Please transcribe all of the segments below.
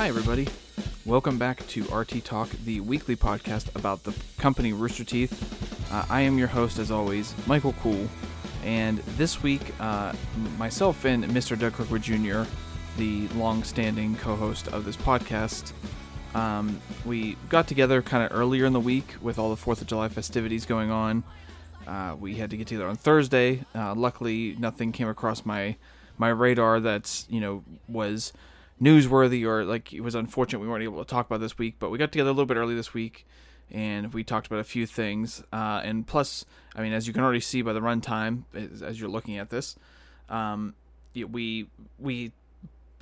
Hi, everybody. Welcome back to RT Talk, the weekly podcast about the company Rooster Teeth. Uh, I am your host, as always, Michael Cool. And this week, uh, myself and Mr. Doug Kirkwood Jr., the long standing co host of this podcast, um, we got together kind of earlier in the week with all the 4th of July festivities going on. Uh, we had to get together on Thursday. Uh, luckily, nothing came across my my radar that's you know was newsworthy or like it was unfortunate we weren't able to talk about this week. But we got together a little bit early this week, and we talked about a few things. Uh, and plus, I mean, as you can already see by the runtime, as, as you're looking at this, um, we we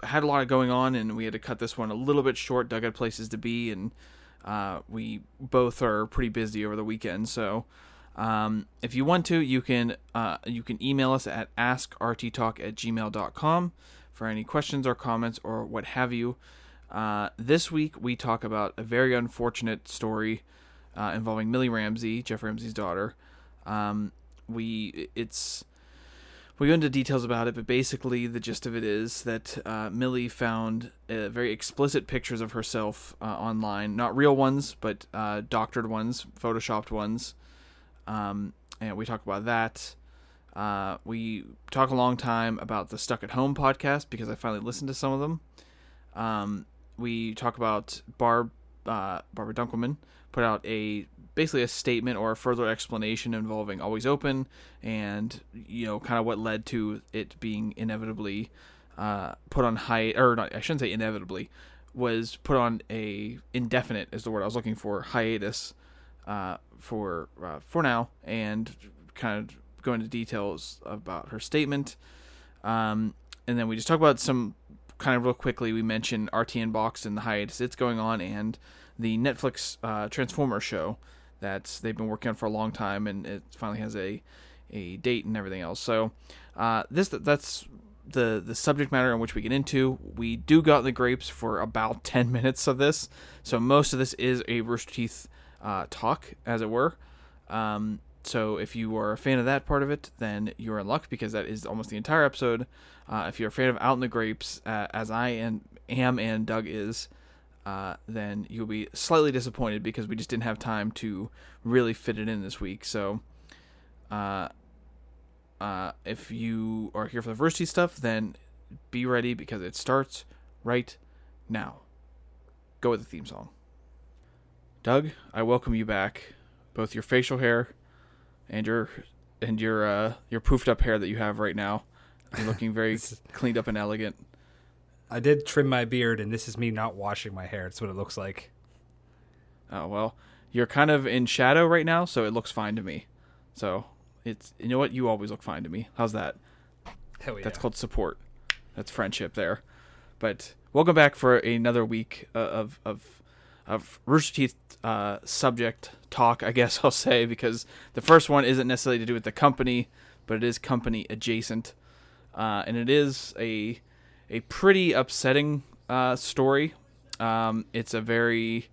had a lot going on, and we had to cut this one a little bit short. Doug had places to be, and uh, we both are pretty busy over the weekend, so. Um, if you want to, you can uh, you can email us at askrttalk at gmail.com for any questions or comments or what have you. Uh, this week we talk about a very unfortunate story uh, involving Millie Ramsey, Geoff Ramsey's daughter. Um, we it's we go into details about it, but basically the gist of it is that uh, Millie found uh, very explicit pictures of herself uh, online, not real ones, but uh, doctored ones, photoshopped ones. Um, and we talk about that. Uh, we talk a long time about the Stuck at Home podcast because I finally listened to some of them. Um, we talk about Barb uh, Barbara Dunkelman put out a basically a statement or a further explanation involving Always Open and you know kind of what led to it being inevitably uh, put on high or not I shouldn't say inevitably was put on a indefinite is the word I was looking for hiatus uh, for uh, for now and kind of go into details about her statement. Um, and then we just talk about some kind of real quickly. We mentioned RTN Box and the hiatus it's going on, and the Netflix uh, Transformer show that they've been working on for a long time, and it finally has a a date and everything else. So uh, this that's the the subject matter in which we get into. We do got the grapes for about ten minutes of this, so most of this is a Rooster Teeth uh, talk, as it were. Um, so if you are a fan of that part of it, then you're in luck because that is almost the entire episode. Uh, if you're a fan of Out in the Grapes, uh, as I am and Doug is, uh, then you'll be slightly disappointed because we just didn't have time to really fit it in this week. So, uh, uh, if you are here for the Rooster stuff, then be ready because it starts right now. Go with the theme song. Doug, I welcome you back. Both your facial hair and your and your uh, your poofed up hair that you have right now. You're looking very cleaned up and elegant. I did trim my beard, and this is me not washing my hair. It's what it looks like. Oh well, you're kind of in shadow right now, so it looks fine to me. So it's you know what you always look fine to me. How's that? Hell yeah. That's called support. That's friendship there. But welcome back for another week uh, of of of Rooster Teeth uh, subject talk, I guess I'll say, because the first one isn't necessarily to do with the company, but it is company adjacent, uh, and it is a a pretty upsetting uh, story. Um, it's a very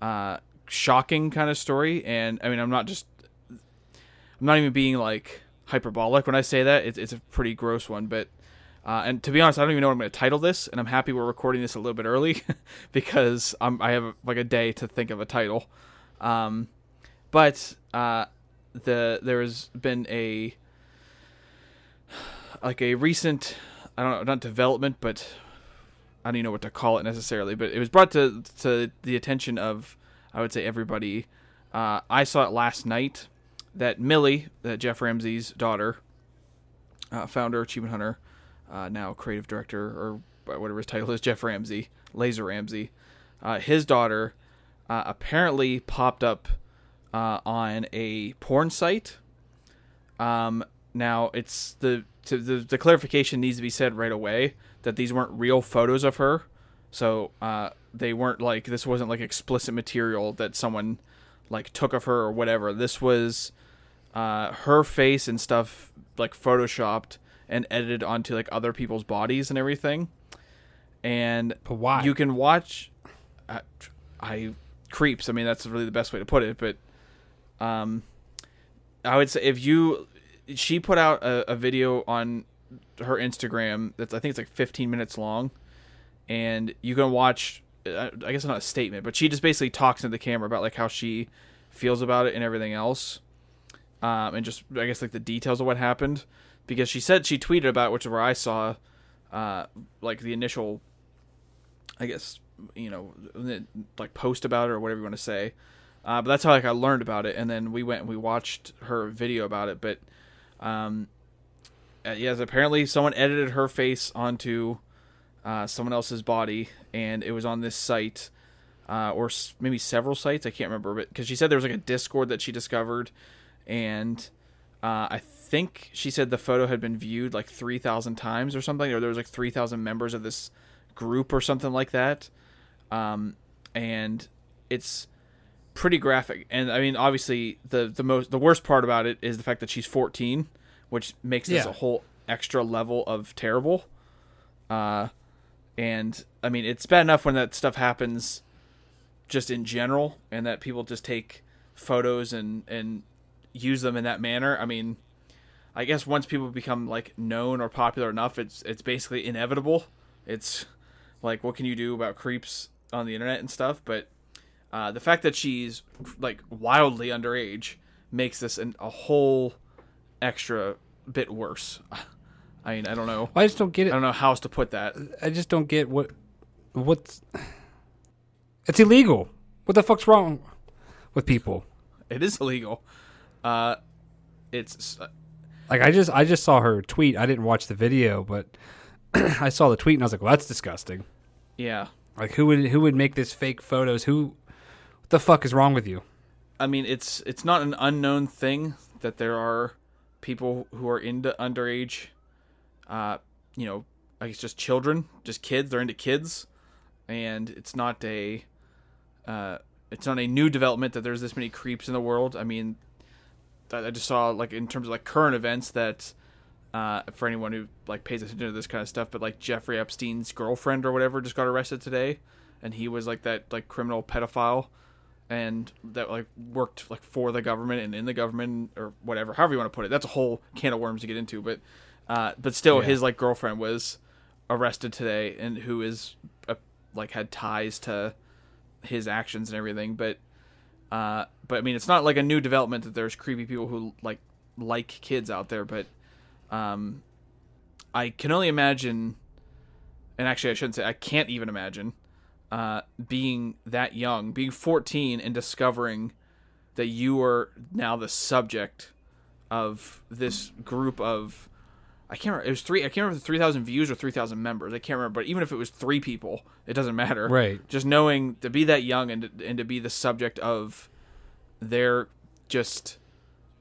uh, shocking kind of story, and I mean, I'm not just I'm not even being like hyperbolic when I say that. It's it's a pretty gross one, but. Uh, and to be honest, I don't even know what I'm going to title this, and I'm happy we're recording this a little bit early because I'm, I have like a day to think of a title. Um, but uh, the there has been a like a recent I don't know not development, but I don't even know what to call it necessarily. But it was brought to to the attention of I would say everybody. Uh, I saw it last night that Millie, that Geoff Ramsey's daughter, uh, founder, achievement hunter, uh, now creative director or whatever his title is, Geoff Ramsey, Laser Ramsey, uh, his daughter uh, apparently popped up uh, on a porn site. Um, now it's the, to, the the clarification needs to be said right away that these weren't real photos of her, so uh, they weren't like this wasn't like explicit material that someone like took of her or whatever. This was uh, her face and stuff like photoshopped and edited onto like other people's bodies and everything. And But why? you can watch. Uh, I creeps. I mean, that's really the best way to put it. But um, I would say if you, she put out a, a video on her Instagram that's I think it's like 15 minutes long, and you can watch. uh, I guess not a statement, but she just basically talks to the camera about like how she feels about it and everything else, um, and just I guess like the details of what happened because she said she tweeted about it, which is where I saw uh, like the initial, I guess you know like post about it or whatever you want to say. Uh, but that's how like I learned about it, and then we went and we watched her video about it. But um, uh, yes, apparently someone edited her face onto uh, someone else's body, and it was on this site, uh, or s- maybe several sites. I can't remember, but because she said there was like a Discord that she discovered, and uh, I think she said the photo had been viewed like three thousand times or something, or there was like three thousand members of this group or something like that. Um, and it's pretty graphic. And I mean, obviously, the the most the worst part about it is the fact that she's 14, which makes this Yeah. a whole extra level of terrible. Uh, and I mean, it's bad enough when that stuff happens, just in general, and that people just take photos and and use them in that manner. I mean, I guess once people become like known or popular enough, it's it's basically inevitable. It's like what can you do about creeps on the internet and stuff, but uh, the fact that she's like wildly underage makes this an, a whole extra bit worse. I mean, I don't know. I just don't get it. I don't know how else to put that. I just don't get what what's. It's illegal. What the fuck's wrong with people? It is illegal. Uh, it's Like I just I just saw her tweet. I didn't watch the video, but I saw the tweet and I was like, "Well, that's disgusting." yeah. Like who would who would make this fake photos? Who what the fuck is wrong with you? I mean, it's it's not an unknown thing that there are people who are into underage, uh, you know, I guess just children, just kids. They're into kids, and it's not a, uh, it's not a new development that there's this many creeps in the world. I mean, I just saw like in terms of like current events that. Uh, for anyone who like pays attention to this kind of stuff, but like Jeffrey Epstein's girlfriend or whatever just got arrested today, and he was like that like criminal pedophile and that like worked like for the government and in the government or whatever, however you want to put it. That's a whole can of worms to get into, but uh, but still, Yeah. his like girlfriend was arrested today, and who is uh, like had ties to his actions and everything. But uh, but I mean, it's not like a new development that there's creepy people who like like kids out there, but um, I can only imagine, and actually, I shouldn't say I can't even imagine uh, being that young, being 14, and discovering that you are now the subject of this group of. I can't remember. It was three. I can't remember if three thousand views or three thousand members. I can't remember. But even if it was three people, it doesn't matter. Right. Just knowing to be that young and to, and to be the subject of their just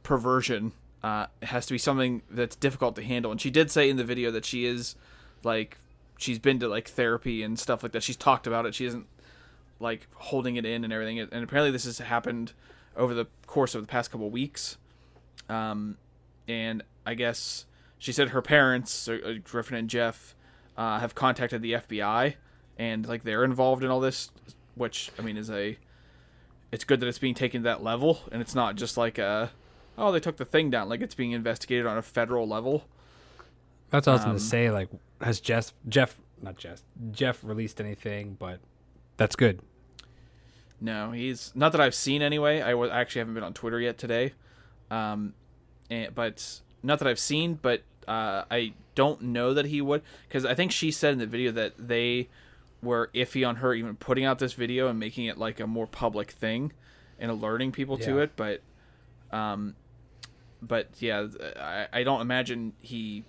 perversion uh, has to be something that's difficult to handle. And she did say in the video that she is like she's been to like therapy and stuff like that. She's talked about it. She isn't like holding it in and everything. And apparently this has happened over the course of the past couple weeks. Um, and I guess she said her parents, uh, Griffon and Geoff, uh, have contacted the FBI and like they're involved in all this, which I mean is a. It's good that it's being taken to that level, and it's not just like a, oh, they took the thing down. Like it's being investigated on a federal level. That's what I was Um, gonna say. Like, has Jeff Jeff not Jeff Jeff released anything? But that's good. No, he's not that I've seen anyway. I was I actually haven't been on Twitter yet today, um, and, but not that I've seen. But uh, I don't know that he would because I think she said in the video that they were iffy on her even putting out this video and making it like a more public thing and alerting people to it. But, um, but yeah, I, I don't imagine he.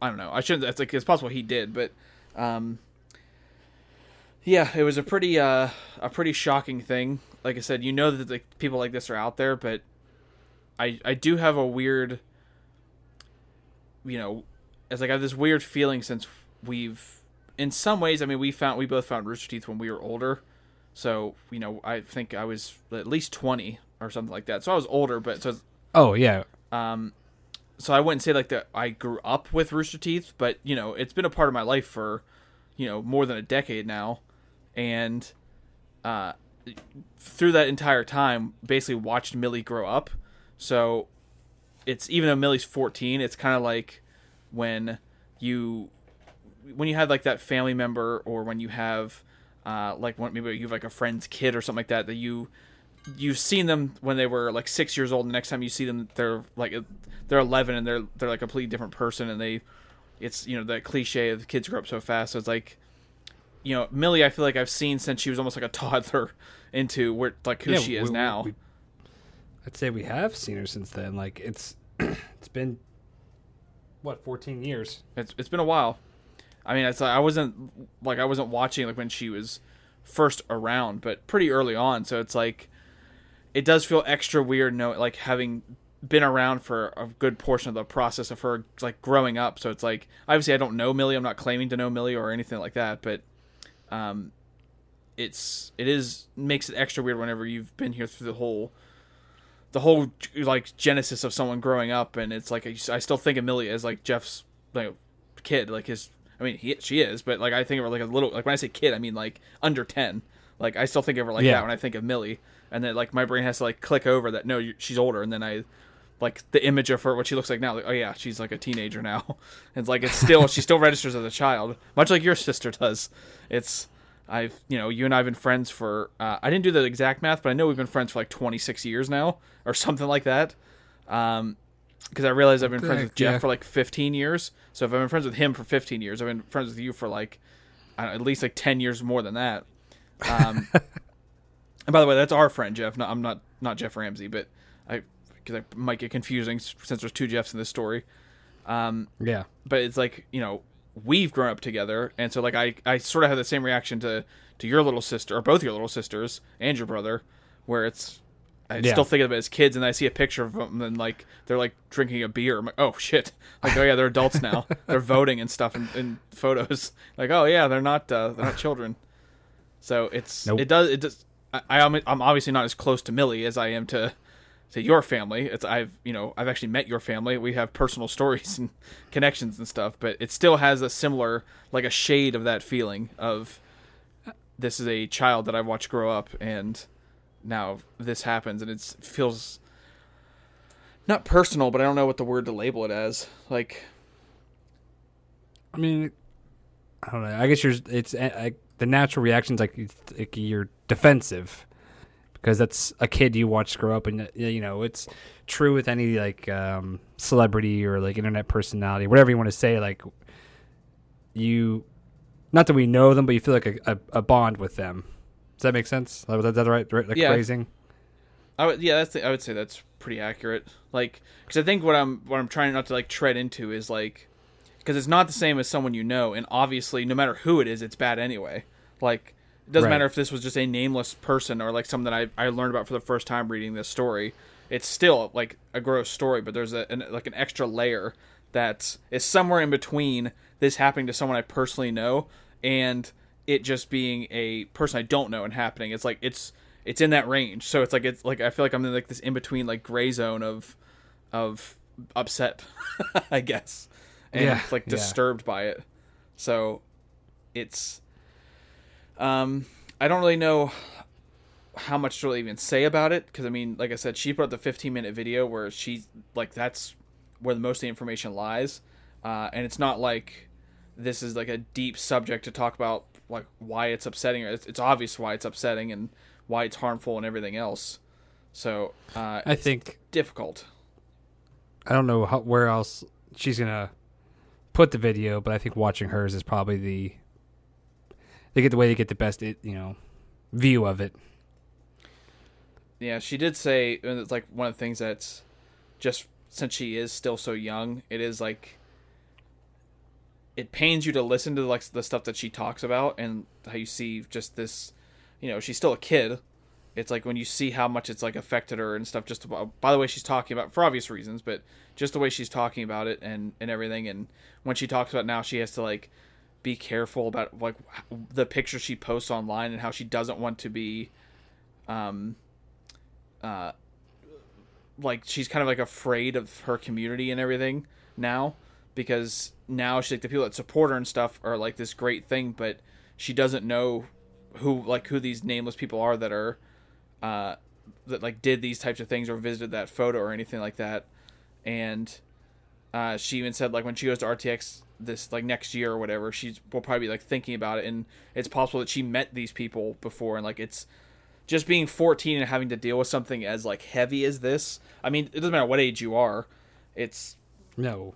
I don't know. I shouldn't. It's like it's possible he did, but um, yeah, it was a pretty uh a pretty shocking thing. Like I said, you know that the people like this are out there, but I I do have a weird you know, it's like I have this weird feeling since we've in some ways, I mean, we found we both found Rooster Teeth when we were older. So, you know, I think I was at least 20 or something like that. So I was older, but so Oh yeah, um, so I wouldn't say like that I grew up with Rooster Teeth, but you know, it's been a part of my life for, you know, more than a decade now, and uh, through that entire time, basically watched Millie grow up. So it's even though Millie's 14, it's kind of like when you when you have like that family member or when you have uh, like one, maybe you have like a friend's kid or something like that that you you've seen them when they were like six years old. The next time you see them, they're like they're eleven and they're they're like a completely different person. And they, it's you know that cliche of the kids grow up so fast. So it's like, you know, Millie. I feel like I've seen since she was almost like a toddler into where like who Yeah, she is we- now. we- I'd say we have seen her since then. Like it's it's been what 14 years. It's it's been a while. I mean, it's I wasn't like I wasn't watching like when she was first around, but pretty early on. So it's like it does feel extra weird, no, like having been around for a good portion of the process of her like growing up. So it's like obviously I don't know Millie. I'm not claiming to know Millie or anything like that, but um, it's it is makes it extra weird whenever you've been here through the whole the whole like genesis of someone growing up, and it's like I still think of Millie as like Jeff's like kid, like his. I mean, he, she is, but like I think of her like a little. Like when I say kid, I mean like under ten. Like I still think of her like Yeah. that when I think of Millie, and then like my brain has to like click over that no, she's older, and then I like the image of her what she looks like now. Like oh yeah, she's like a teenager now. it's like it's still she still registers as a child, much like your sister does. It's I've you know you and I've been friends for uh, I didn't do the exact math, but I know we've been friends for like 26 years now or something like that. Um, because I realized I've been friends with Jeff yeah. for like 15 years. So if I've been friends with him for 15 years, I've been friends with you for like I don't know, at least like 10 years more than that. Um, and by the way, that's our friend Jeff. No, I'm not not Geoff Ramsey, but I because I might get confusing since there's two Jeffs in this story. Um, Yeah. but it's like you know we've grown up together and so like i i sort of have the same reaction to to your little sister or both your little sisters and your brother where it's i Yeah. still think of it as kids and i see a picture of them and like they're like drinking a beer i'm like oh shit like oh yeah they're adults now they're voting and stuff in, in photos like oh yeah they're not uh, they're not children so it's Nope. it does it does I, I'm obviously not as close to Millie as I am to to your family. It's I've you know I've actually met your family. We have personal stories and connections and stuff, but it still has a similar like a shade of that feeling of this is a child that I watched grow up and now this happens and it feels not personal, but I don't know what the word to label it as. Like I mean, I don't know. I guess you're. It's like the natural reaction's like, like you're defensive because that's a kid you watch grow up, and uh, you know it's true with any like um, celebrity or like internet personality, whatever you want to say. Like you, not that we know them, but you feel like a, a, a bond with them. Does that make sense? Is that the right, right like Yeah. phrasing? I would, yeah, that's the, I would say that's pretty accurate. Like, because I think what I'm what I'm trying not to like tread into is like, because it's not the same as someone you know, and obviously, no matter who it is, it's bad anyway. Like, it doesn't Right. matter if this was just a nameless person or like something that I I learned about for the first time reading this story. It's still like a gross story, but there's a an, like an extra layer that is somewhere in between this happening to someone I personally know and it just being a person I don't know and happening. It's like it's it's in that range. So it's like it's like I feel like I'm in like this in between like gray zone of of upset, I guess, and Yeah, like yeah. disturbed by it. So it's um I don't really know how much to really even say about it because I mean, like I said, she put up the 15 minute video where she like that's where the most of the information lies, uh, and it's not like this is like a deep subject to talk about like why it's upsetting. It's, it's obvious why it's upsetting and why it's harmful and everything else. So uh, I it's think difficult. I don't know how, where else she's gonna put the video, but I think watching hers is probably the they get the way they get the best you know view of it. Yeah, she did say and it's like one of the things that's just since she is still so young, it is like it pains you to listen to like the stuff that she talks about and how you see just this, you know, she's still a kid. It's like when you see how much it's like affected her and stuff. Just about, by the way she's talking about for obvious reasons, but just the way she's talking about it and and everything. And when she talks about now, she has to like be careful about like the pictures she posts online and how she doesn't want to be, um, uh, like she's kind of like afraid of her community and everything now because now she's like the people that support her and stuff are like this great thing, but she doesn't know who like who these nameless people are that are uh that like did these types of things or visited that photo or anything like that and uh, she even said like when she goes to RTX this like next year or whatever, she's will probably be like thinking about it, and it's possible that she met these people before, and like it's just being 14 and having to deal with something as like heavy as this. I mean, it doesn't matter what age you are. It's No.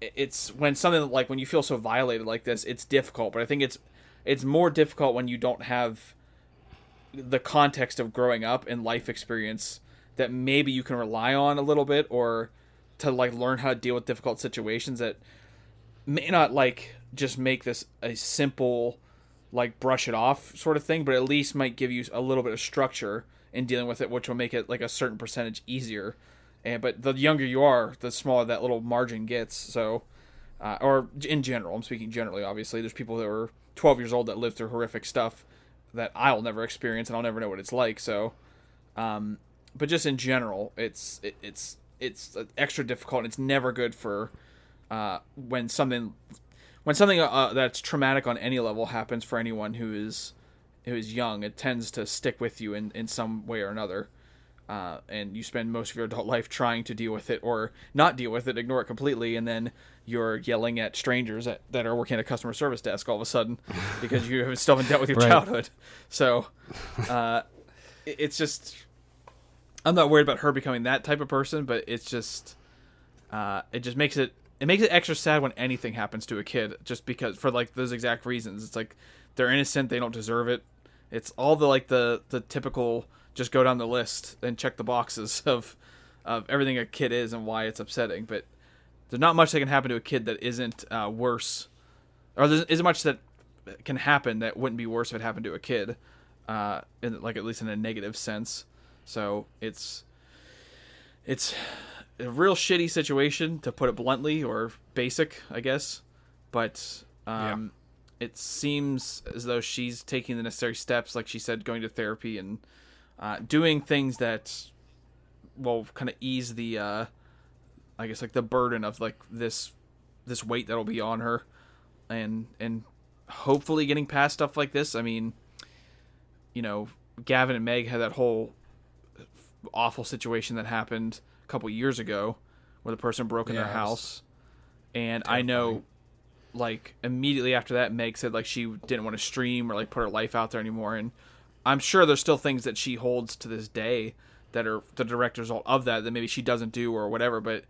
it's when something like when you feel so violated like this, it's difficult. But I think it's it's more difficult when you don't have the context of growing up and life experience that maybe you can rely on a little bit or to like learn how to deal with difficult situations that may not like just make this a simple like brush it off sort of thing, but at least might give you a little bit of structure in dealing with it, which will make it like a certain percentage easier. And but the younger you are, the smaller that little margin gets. So, uh, or in general, I'm speaking generally. Obviously, there's people that were 12 years old that lived through horrific stuff that I'll never experience, and I'll never know what it's like. So, um, but just in general, it's it, it's it's extra difficult. and It's never good for uh, when something when something uh, that's traumatic on any level happens for anyone who is who is young. It tends to stick with you in in some way or another. Uh, and you spend most of your adult life trying to deal with it or not deal with it, ignore it completely, and then you're yelling at strangers that, that are working at a customer service desk all of a sudden because you have still been dealt with your Right. childhood. So uh, it- it's just I'm not worried about her becoming that type of person, but it's just uh, it just makes it it makes it extra sad when anything happens to a kid, just because for like those exact reasons. It's like they're innocent, they don't deserve it. It's all the like the the typical just go down the list and check the boxes of of everything a kid is and why it's upsetting. But there's not much that can happen to a kid that isn't uh, worse, or there isn't much that can happen that wouldn't be worse if it happened to a kid, uh, in like at least in a negative sense. So it's it's a real shitty situation to put it bluntly or basic, I guess. But um, it seems as though she's taking the necessary steps, like she said, going to therapy and uh, doing things that will kind of ease the, uh, I guess, like the burden of like this this weight that'll be on her, and and hopefully getting past stuff like this. I mean, you know, Gavin and Meg had that whole awful situation that happened a couple years ago where the person broke in Yeah, their house. And i know like immediately after that meg said like she didn't want to stream or like put her life out there anymore. And i'm sure there's still things that she holds to this day that are the direct result of that that maybe she doesn't do or whatever but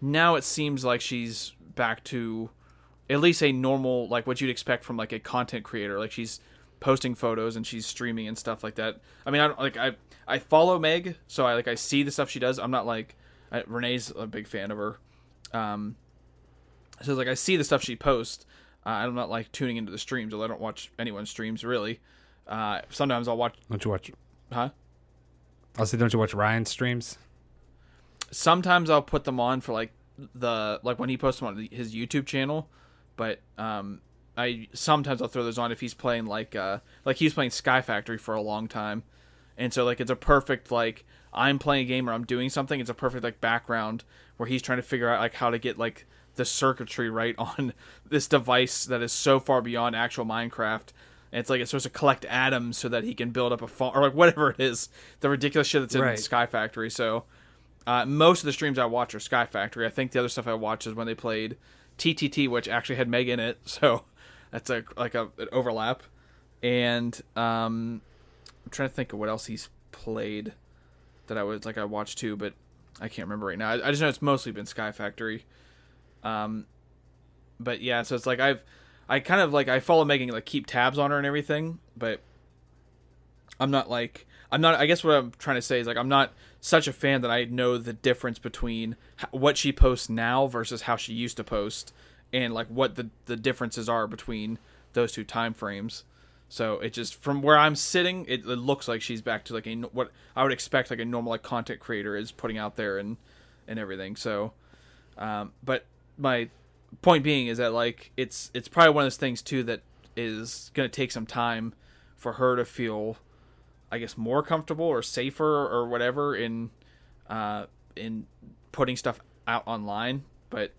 now it seems like she's back to at least a normal like what you'd expect from like a content creator. Like she's posting photos and she's streaming and stuff like that. I mean i don't like i i follow meg so i like i see the stuff she does. I'm not like I, renee's a big fan of her. Um so like i see the stuff she posts. Uh, i'm not like tuning into the streams i don't watch anyone's streams really uh sometimes i'll watch Don't you watch? huh I'll say, don't you watch Ryan's streams? sometimes I'll put them on for like the like when he posts them on his YouTube channel, but um I sometimes I'll throw those on if he's playing like uh like he was playing Sky Factory for a long time. And so like it's a perfect like I'm playing a game or I'm doing something, it's a perfect like background where he's trying to figure out like how to get like the circuitry right on this device that is so far beyond actual Minecraft. And it's like it's supposed to collect atoms so that he can build up a farm or like whatever it is. The ridiculous shit that's in Right. Sky Factory. So uh, most of the streams I watch are Sky Factory. I think the other stuff I watch is when they played TTT, which actually had Meg in it, so that's a like a an overlap. And um, I'm trying to think of what else he's played that I was like I watched too, but I can't remember right now. I, I just know it's mostly been Sky Factory. Um, but yeah, so it's like I've I kind of like I follow Megan like keep tabs on her and everything, but I'm not like I'm not. I guess what I'm trying to say is like I'm not such a fan that I know the difference between what she posts now versus how she used to post, and like what the the differences are between those two time frames. So it just from where I'm sitting, it, it looks like she's back to like a what I would expect like a normal like content creator is putting out there and and everything. So, um, but my point being is that like it's it's probably one of those things too that is going to take some time for her to feel I guess more comfortable or safer or whatever in uh, in putting stuff out online. But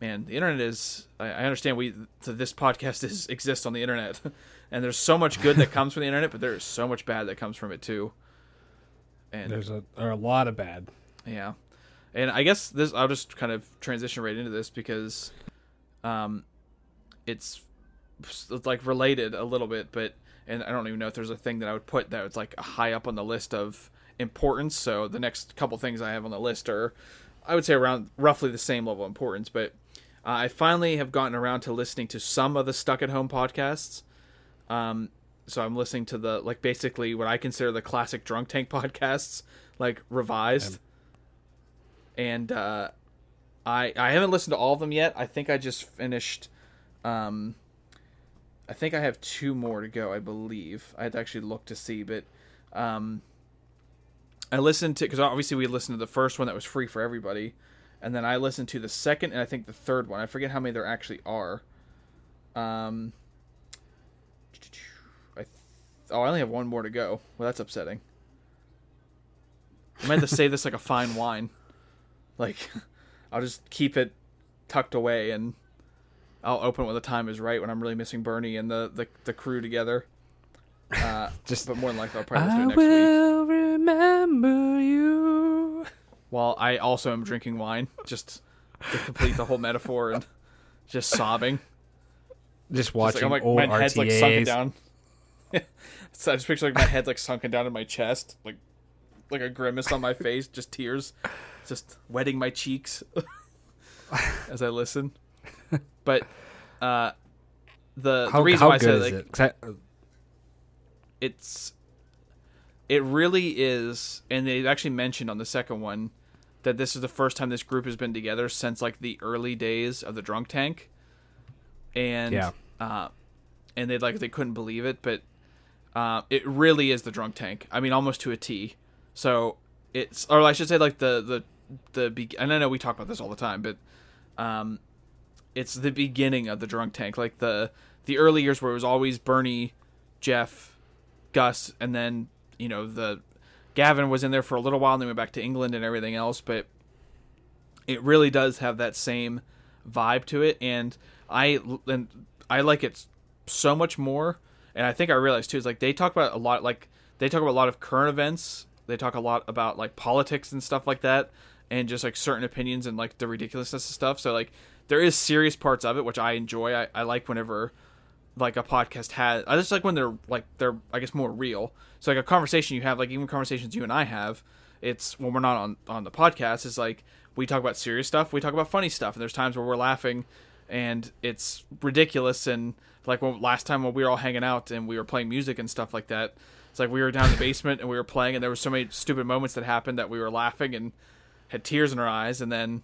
man, the internet is. I, I understand we so this podcast is exists on the internet, and there's so much good that comes from the internet, but there is so much bad that comes from it too. And There's a, there are a lot of bad. yeah, and I guess this I'll just kind of transition right into this because, um, it's, like related a little bit, but and I don't even know if there's a thing that I would put that was like high up on the list of importance. So the next couple things I have on the list are, I would say around roughly the same level of importance. But uh, I finally have gotten around to listening to some of the Stuck at Home podcasts. Um, so I'm listening to the like basically what I consider the classic Drunk Tank podcasts, like revised. And uh, I I haven't listened to all of them yet. I think I just finished. Um, I think I have two more to go. I believe I had to actually look to see, but um, I listened to because obviously we listened to the first one that was free for everybody, and then I listened to the second and I think the third one. I forget how many there actually are. Um, I th- oh, I only have one more to go. Well, that's upsetting. I meant to save this like a fine wine. Like, I'll just keep it tucked away and I'll open it when the time is right when I'm really missing Burnie and the the, the crew together. Uh, Just- but more than likely I'll probably listen to it next week. will remember you. While I also am drinking wine, just to complete the whole metaphor and just sobbing. Just Just watching like, I'm like, my head's like sunken down. so I just picture like my head's like sunken down in my chest, like like a grimace on my face, just tears, just wetting my cheeks as I listen. But uh, the how the reason why I said like it? I- it's it really is and they actually mentioned on the second one that this is the first time this group has been together since like the early days of the drunk tank and Yeah. uh and they like they couldn't believe it but uh it really is the drunk tank i mean almost to a t so it's or i should say like the the the be- and i know we talk about this all the time but um it's the beginning of the drunk tank like the the early years where it was always burnie geoff Gus, and then you know the Gavin was in there for a little while, and then went back to England and everything else. But it really does have that same vibe to it, and I and I like it so much more. And I think I realized too is like they talk about a lot, like they talk about a lot of current events. They talk a lot about like politics and stuff like that, and just like certain opinions and like the ridiculousness of stuff. So like there is serious parts of it which I enjoy. I, I like whenever like a podcast has I just like when they're like they're I guess more real. So like a conversation you have, like even conversations you and I have, it's when we're not on on the podcast, is like we talk about serious stuff, we talk about funny stuff, and there's times where we're laughing and it's ridiculous and like when last time when we were all hanging out and we were playing music and stuff like that. It's like we were down in the basement and we were playing and there were so many stupid moments that happened that we were laughing and had tears in her eyes and then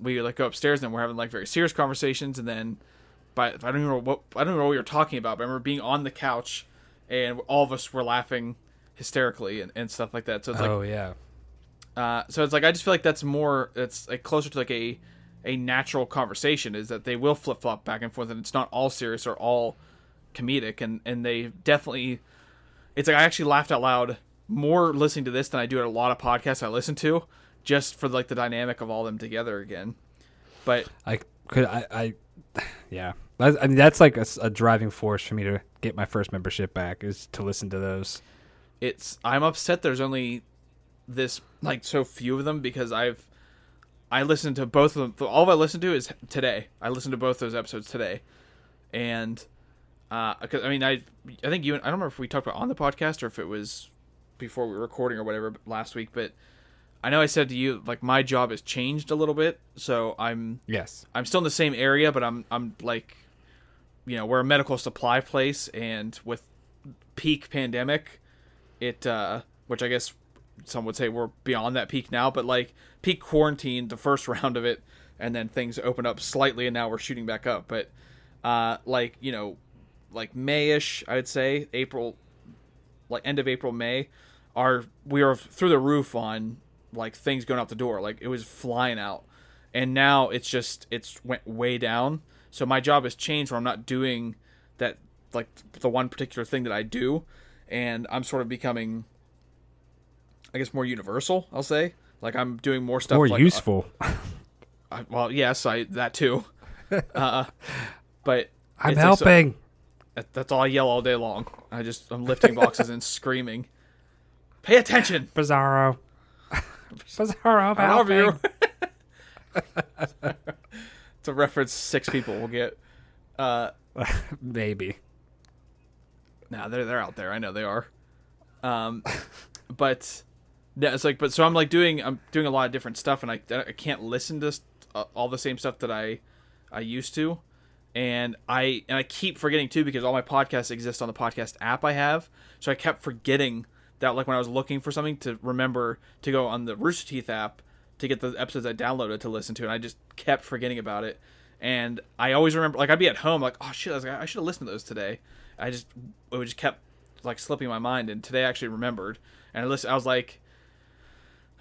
we like go upstairs and we're having like very serious conversations and then but I don't even know what I don't know what we were talking about. But I remember being on the couch, and all of us were laughing hysterically and, and stuff like that. So it's like, oh yeah. uh, so it's like I just feel like that's more it's like closer to like a a natural conversation. Is that they will flip flop back and forth, and it's not all serious or all comedic, and and they definitely. It's like I actually laughed out loud more listening to this than I do at a lot of podcasts I listen to, just for like the dynamic of all them together again. But I could I, I yeah. I I mean that's like a driving force for me to get my first membership back is to listen to those. it's I'm upset there's only this like so few of them because I've I listened to both of them. All I listened to is today. I listened to both those episodes today, and uh, 'cause, I mean, I I think you and I don't remember if we talked about it on the podcast or if it was before we were recording or whatever last week, but I know I said to you like my job has changed a little bit, so I'm Yes. I'm still in the same area, but I'm I'm like, you know, we're a medical supply place, and with peak pandemic, it uh, which I guess some would say we're beyond that peak now, but like peak quarantine, the first round of it, and then things opened up slightly, and now we're shooting back up. But uh, like you know, like Mayish, I would say April, like end of April, May, are we are through the roof on like things going out the door. Like it was flying out, and now it's just it's went way down. So my job has changed where I'm not doing that like the one particular thing that I do, and I'm sort of becoming, I guess, more universal. I'll say like I'm doing more stuff More like, useful. I, well, yes, I that too. uh, but I'm like so- helping. that- that's all I yell all day long. I just I'm lifting boxes and screaming. Pay attention. Bizarro. Bizarro, I love you. it's a reference six people will get. Uh, Maybe. Nah, they're they're out there. I know they are. Um, but yeah, it's like, but so I'm like doing I'm doing a lot of different stuff, and I I can't listen to uh, all the same stuff that I I used to, and I and I keep forgetting too because all my podcasts exist on the podcast app I have, so I kept forgetting that like when I was looking for something to remember to go on the Rooster Teeth app to get the episodes I downloaded to listen to, and I just kept forgetting about it. And I always remember, like I'd be at home, like oh shit, I, like, I should have listened to those today. I just it just kept like slipping my mind, and today I actually remembered, and I listened. I was like,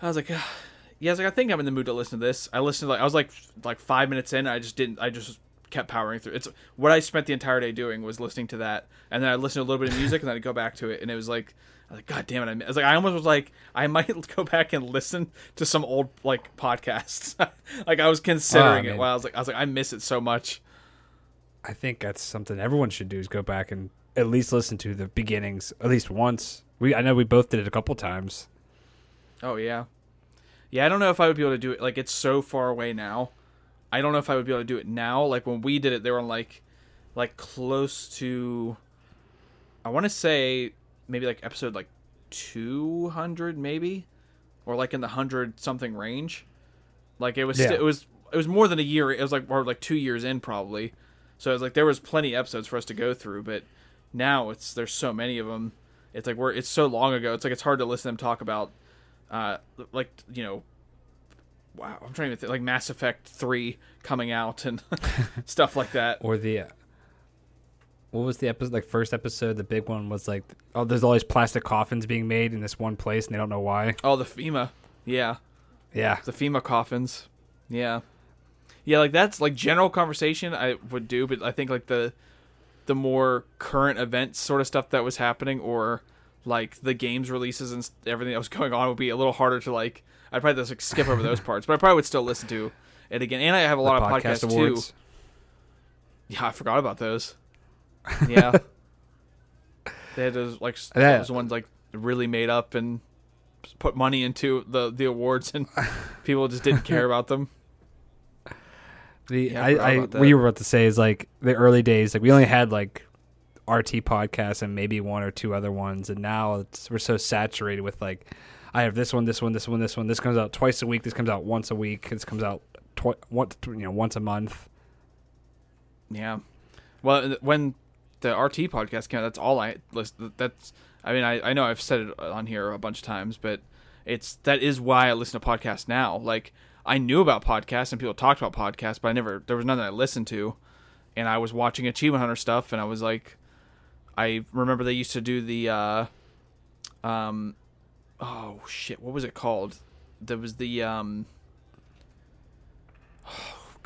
I was like, yeah, I was like, I think I'm in the mood to listen to this. I listened, to, like I was like like five minutes in, I just didn't. I just kept powering through. It's what I spent the entire day doing was listening to that, and then I listened to a little bit of music, and then I'd go back to it, and it was like. I was like, God damn it! I was like, I almost was like, I might go back and listen to some old like podcasts. like I was considering Oh, it. While I was like, I was like, I miss it so much. I think that's something everyone should do is go back and at least listen to the beginnings at least once. We I know we both did it a couple times. Oh yeah, yeah. I don't know if I would be able to do it. Like it's so far away now. I don't know if I would be able to do it now. Like when we did it, they were like, like close to. I want to say maybe like episode like two hundred maybe, or like in the hundred something range. Like it was Yeah. sti- it was it was more than a year. It was like or like two years in probably. So it was like there was plenty of episodes for us to go through, but now it's there's so many of them. It's like we're it's so long ago. It's like it's hard to listen to them talk about, uh, like you know, wow. I'm trying to think like Mass Effect three coming out and stuff like that. Or the what was the episode like first episode? The big one was like oh, there's all these plastic coffins being made in this one place and they don't know why. Oh, the FEMA, yeah, Yeah, the FEMA coffins, yeah, yeah. Like that's like general conversation I would do, but I think like the the more current events sort of stuff that was happening, or like the games releases and everything that was going on would be a little harder to like. I'd probably just like skip over those parts, but I probably would still listen to it again. And I have a lot the of podcast podcasts too. Yeah, I forgot about those. Yeah. they had those like Yeah. those ones like really made up and put money into the the awards and people just didn't care about them. The Yeah, I I, what you were about to say is like the early days. Like we only had like RT podcasts and maybe one or two other ones, and now it's, we're so saturated with like I have this one, this one, this one, this one. This comes out twice a week. This comes out once a week. This comes out twi- once you know once a month. Yeah. Well, uh, when the RT podcast came out, that's all I list. That's I mean, I I know I've said it on here a bunch of times, but it's that is why I listen to podcasts now. Like I knew about podcasts and people talked about podcasts, but I never there was that I listened to. And I was watching Achievement Hunter stuff, and I was like, I remember they used to do the, uh, um, oh shit, what was it called? There was the um.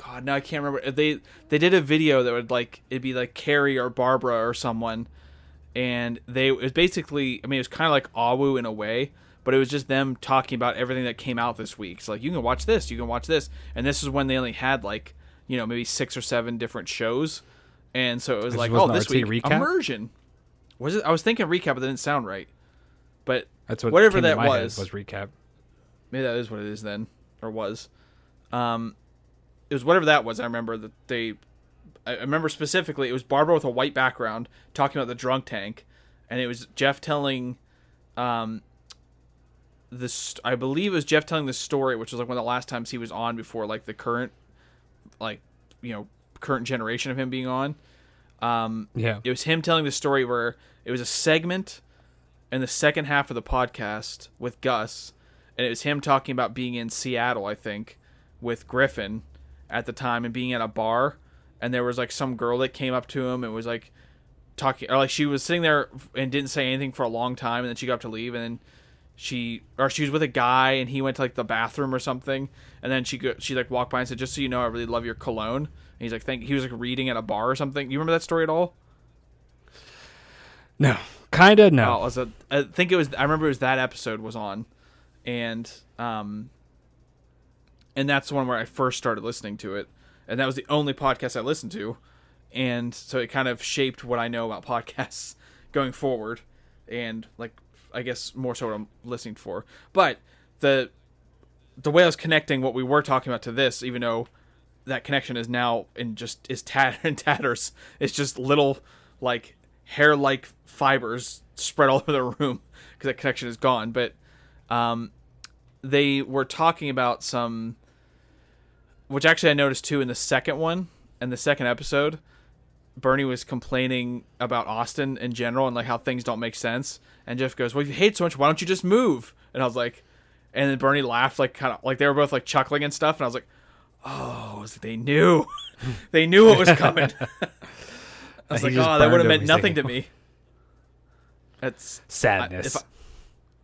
God, now I can't remember. They they did a video that would like it'd be like Carrie or Barbara or someone, and they it was basically I mean it was kind of like Awu in a way, but it was just them talking about everything that came out this week. So like you can watch this, you can watch this, and this is when they only had like you know maybe six or seven different shows, and so it was This like oh this RT week recap? immersion. Was it? I was thinking recap, but that didn't sound right. But That's what Whatever that was. was recap. maybe that is what it is then or was um it was whatever that was i remember that they i remember specifically it was barbara with a white background talking about the drunk tank and it was jeff telling um this i believe it was jeff telling the story which was like one of the last times he was on before like the current like you know current generation of him being on. Um Yeah, it was him telling the story where it was a segment in the second half of the podcast with Gus, and it was him talking about being in Seattle, I think, with Griffon at the time and being at a bar, and there was like some girl that came up to him and was like talking, or like she was sitting there and didn't say anything for a long time, and then she got up to leave, and then she or she was with a guy and he went to like the bathroom or something, and then she go, she like walked by and said, "Just so you know, I really love your cologne." And he's like, "Thank." He was like reading at a bar or something. You remember that story at all? no, kind of Oh, no. it was a, I think it was. I remember it was that episode was on, and um, and that's the one where I first started listening to it, and that was the only podcast I listened to, and so it kind of shaped what I know about podcasts going forward, and like I guess more so what I'm listening for. But the the way I was connecting what we were talking about to this, even though that connection is now in just is tat in tatters. It's just little like hair like fibers spread all over the room because that connection is gone. But um, they were talking about some, which actually I noticed too in the second one and the second episode. Burnie was complaining about Austin in general and like how things don't make sense. And Geoff goes, "Well, if you hate so much, why don't you just move?" And I was like, and then Burnie laughed like kind of like they were both like chuckling and stuff. And I was like, "Oh, they knew, they knew what was coming." I was He like, "Oh, that would have meant nothing to me." That's Sadness. if I-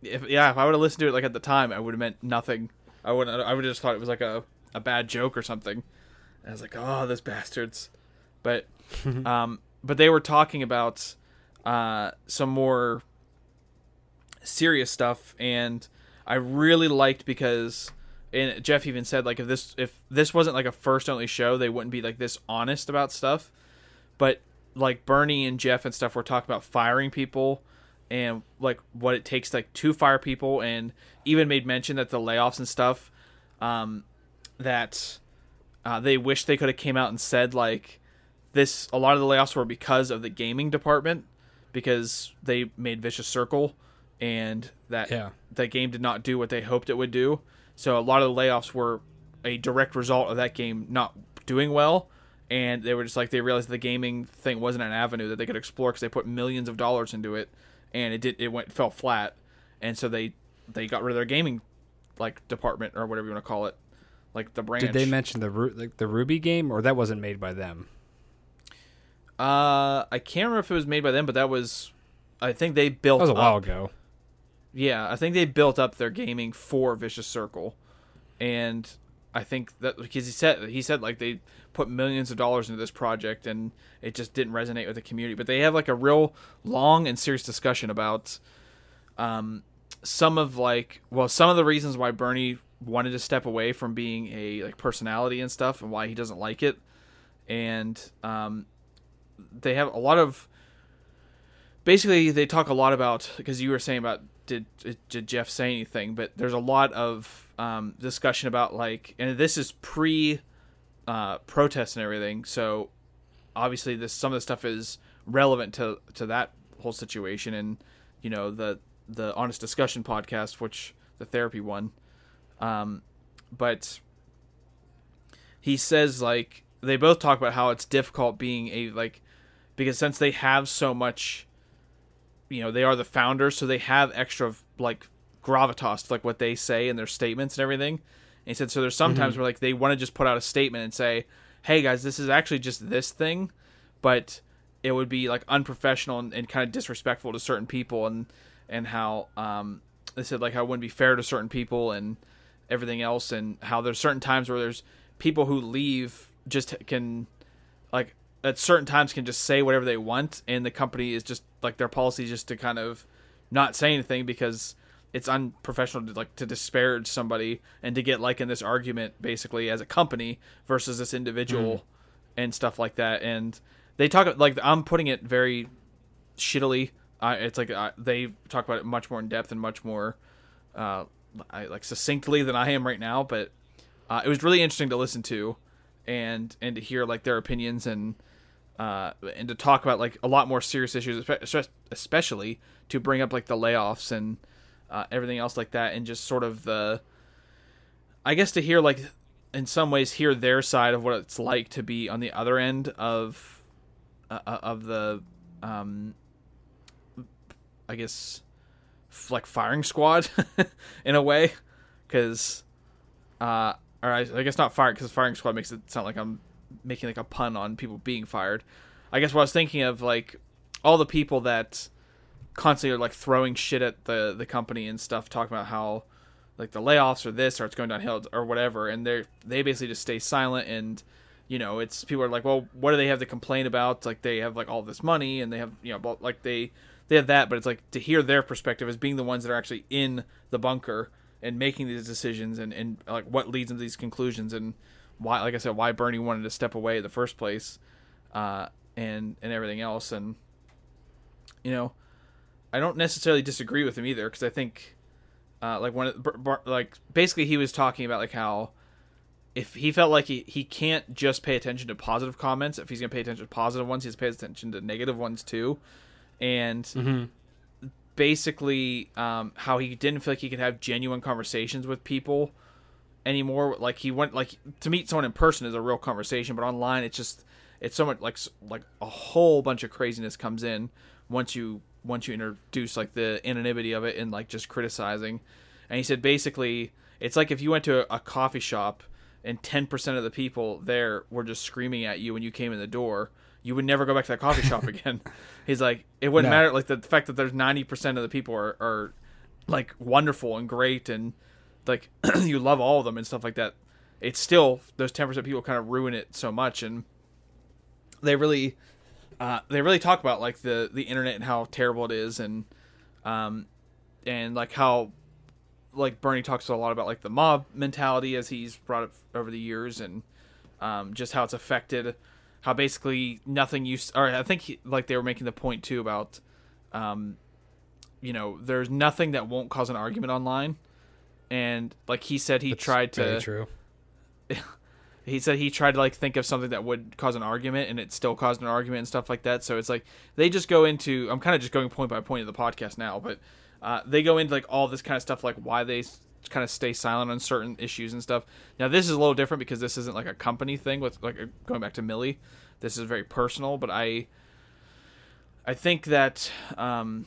if yeah, if I would have listened to it like at the time, I would have meant nothing. I would I would have just thought it was like a, a bad joke or something. And I was like, oh, those bastards. But um, but they were talking about uh, some more serious stuff, and I really liked because and Geoff even said like if this if this wasn't like a first only show, they wouldn't be like this honest about stuff. But like Burnie and Geoff and stuff were talking about firing people and like what it takes like to fire people and even made mention that the layoffs and stuff um that uh, they wish they could have came out and said like this a lot of the layoffs were because of the gaming department because they made vicious circle and that Yeah. that game did not do what they hoped it would do. So a lot of the layoffs were a direct result of that game not doing well and they were just like they realized the gaming thing wasn't an avenue that they could explore because they put millions of dollars into it and it did it went fell flat. And so they they got rid of their gaming like department or whatever you want to call it like the branch Did they mention the like the Ruby game, or that wasn't made by them? uh i can't remember if it was made by them but that was i think they built That was a while up- ago. Yeah, I think they built up their gaming for Vicious Circle, and I think that because he said he said like they put millions of dollars into this project and it just didn't resonate with the community. But they have like a real long and serious discussion about um, some of like well some of the reasons why Burnie wanted to step away from being a like personality and stuff and why he doesn't like it, and um, they have a lot of basically they talk a lot about because you were saying about did did Geoff say anything, but there's a lot of um, discussion about like, and this is pre uh, protest and everything. So obviously, this some of the stuff is relevant to to that whole situation, and you know the the honest discussion podcast, which the therapy one. Um, but he says like they both talk about how it's difficult being a like because since they have so much you know they are the founders so they have extra like gravitas to, like what they say in their statements and everything. And he said so there's sometimes where like they want to just put out a statement and say hey guys this is actually just this thing but it would be like unprofessional and, and kind of disrespectful to certain people and and how um they said like how it wouldn't be fair to certain people and everything else and how there's certain times where there's people who leave just can like at certain times can just say whatever they want and the company is just like their policy is just to kind of not say anything because it's unprofessional to like to disparage somebody and to get like in this argument basically as a company versus this individual and stuff like that. And they talk like i'm putting it very shittily. Uh, it's like uh, they talk about it much more in depth and much more uh, I, like succinctly than i am right now but uh, it was really interesting to listen to and and to hear like their opinions and uh, and to talk about like a lot more serious issues, especially to bring up like the layoffs and uh, everything else like that, and just sort of the, I guess to hear like in some ways hear their side of what it's like to be on the other end of uh, of the, um, I guess, like firing squad in a way, because, uh, or I, I guess not fire because firing squad makes it sound like I'm making like a pun on people being fired. I guess what I was thinking of like all the people that constantly are like throwing shit at the the company and stuff, talking about how like the layoffs or this or it's going downhill or whatever, and they they basically just stay silent and you know it's people are like, well, what do they have to complain about? Like they have like all this money and they have you know like they they have that, but it's like to hear their perspective as being the ones that are actually in the bunker and making these decisions and and like what leads them to these conclusions and why like I said why Burnie wanted to step away in the first place uh and and everything else. And you know I don't necessarily disagree with him either because I think uh, like one like basically he was talking about like how if he felt like he, he can't just pay attention to positive comments if he's gonna pay attention to positive ones he has to pay attention to negative ones too and Mm-hmm. basically um, how he didn't feel like he could have genuine conversations with people anymore. Like he went like to meet someone in person is a real conversation, but online it's just it's so much like like a whole bunch of craziness comes in once you once you introduce like the anonymity of it and like just criticizing. And he said basically it's like if you went to a, a coffee shop and 10% of the people there were just screaming at you when you came in the door you would never go back to that coffee shop again he's like it wouldn't No. matter like the fact that there's 90% of the people are, are like wonderful and great and like you love all of them and stuff like that it's still those 10% people kind of ruin it so much and they really uh, they really talk about like the the internet and how terrible it is and um and like how like Burnie talks a lot about like the mob mentality as he's brought up over the years and um, just how it's affected how basically nothing used or I think he, like they were making the point too about um, you know there's nothing that won't cause an argument online and like he said he That's tried very to true. he said he tried to like think of something that would cause an argument and it still caused an argument and stuff like that so it's like they just go into i'm kind of just going point by point of the podcast now but uh, they go into like all this kind of stuff like why they kind of stay silent on certain issues and stuff. Now this is a little different because this isn't like a company thing with like uh, going back to millie. This is very personal but i i think that um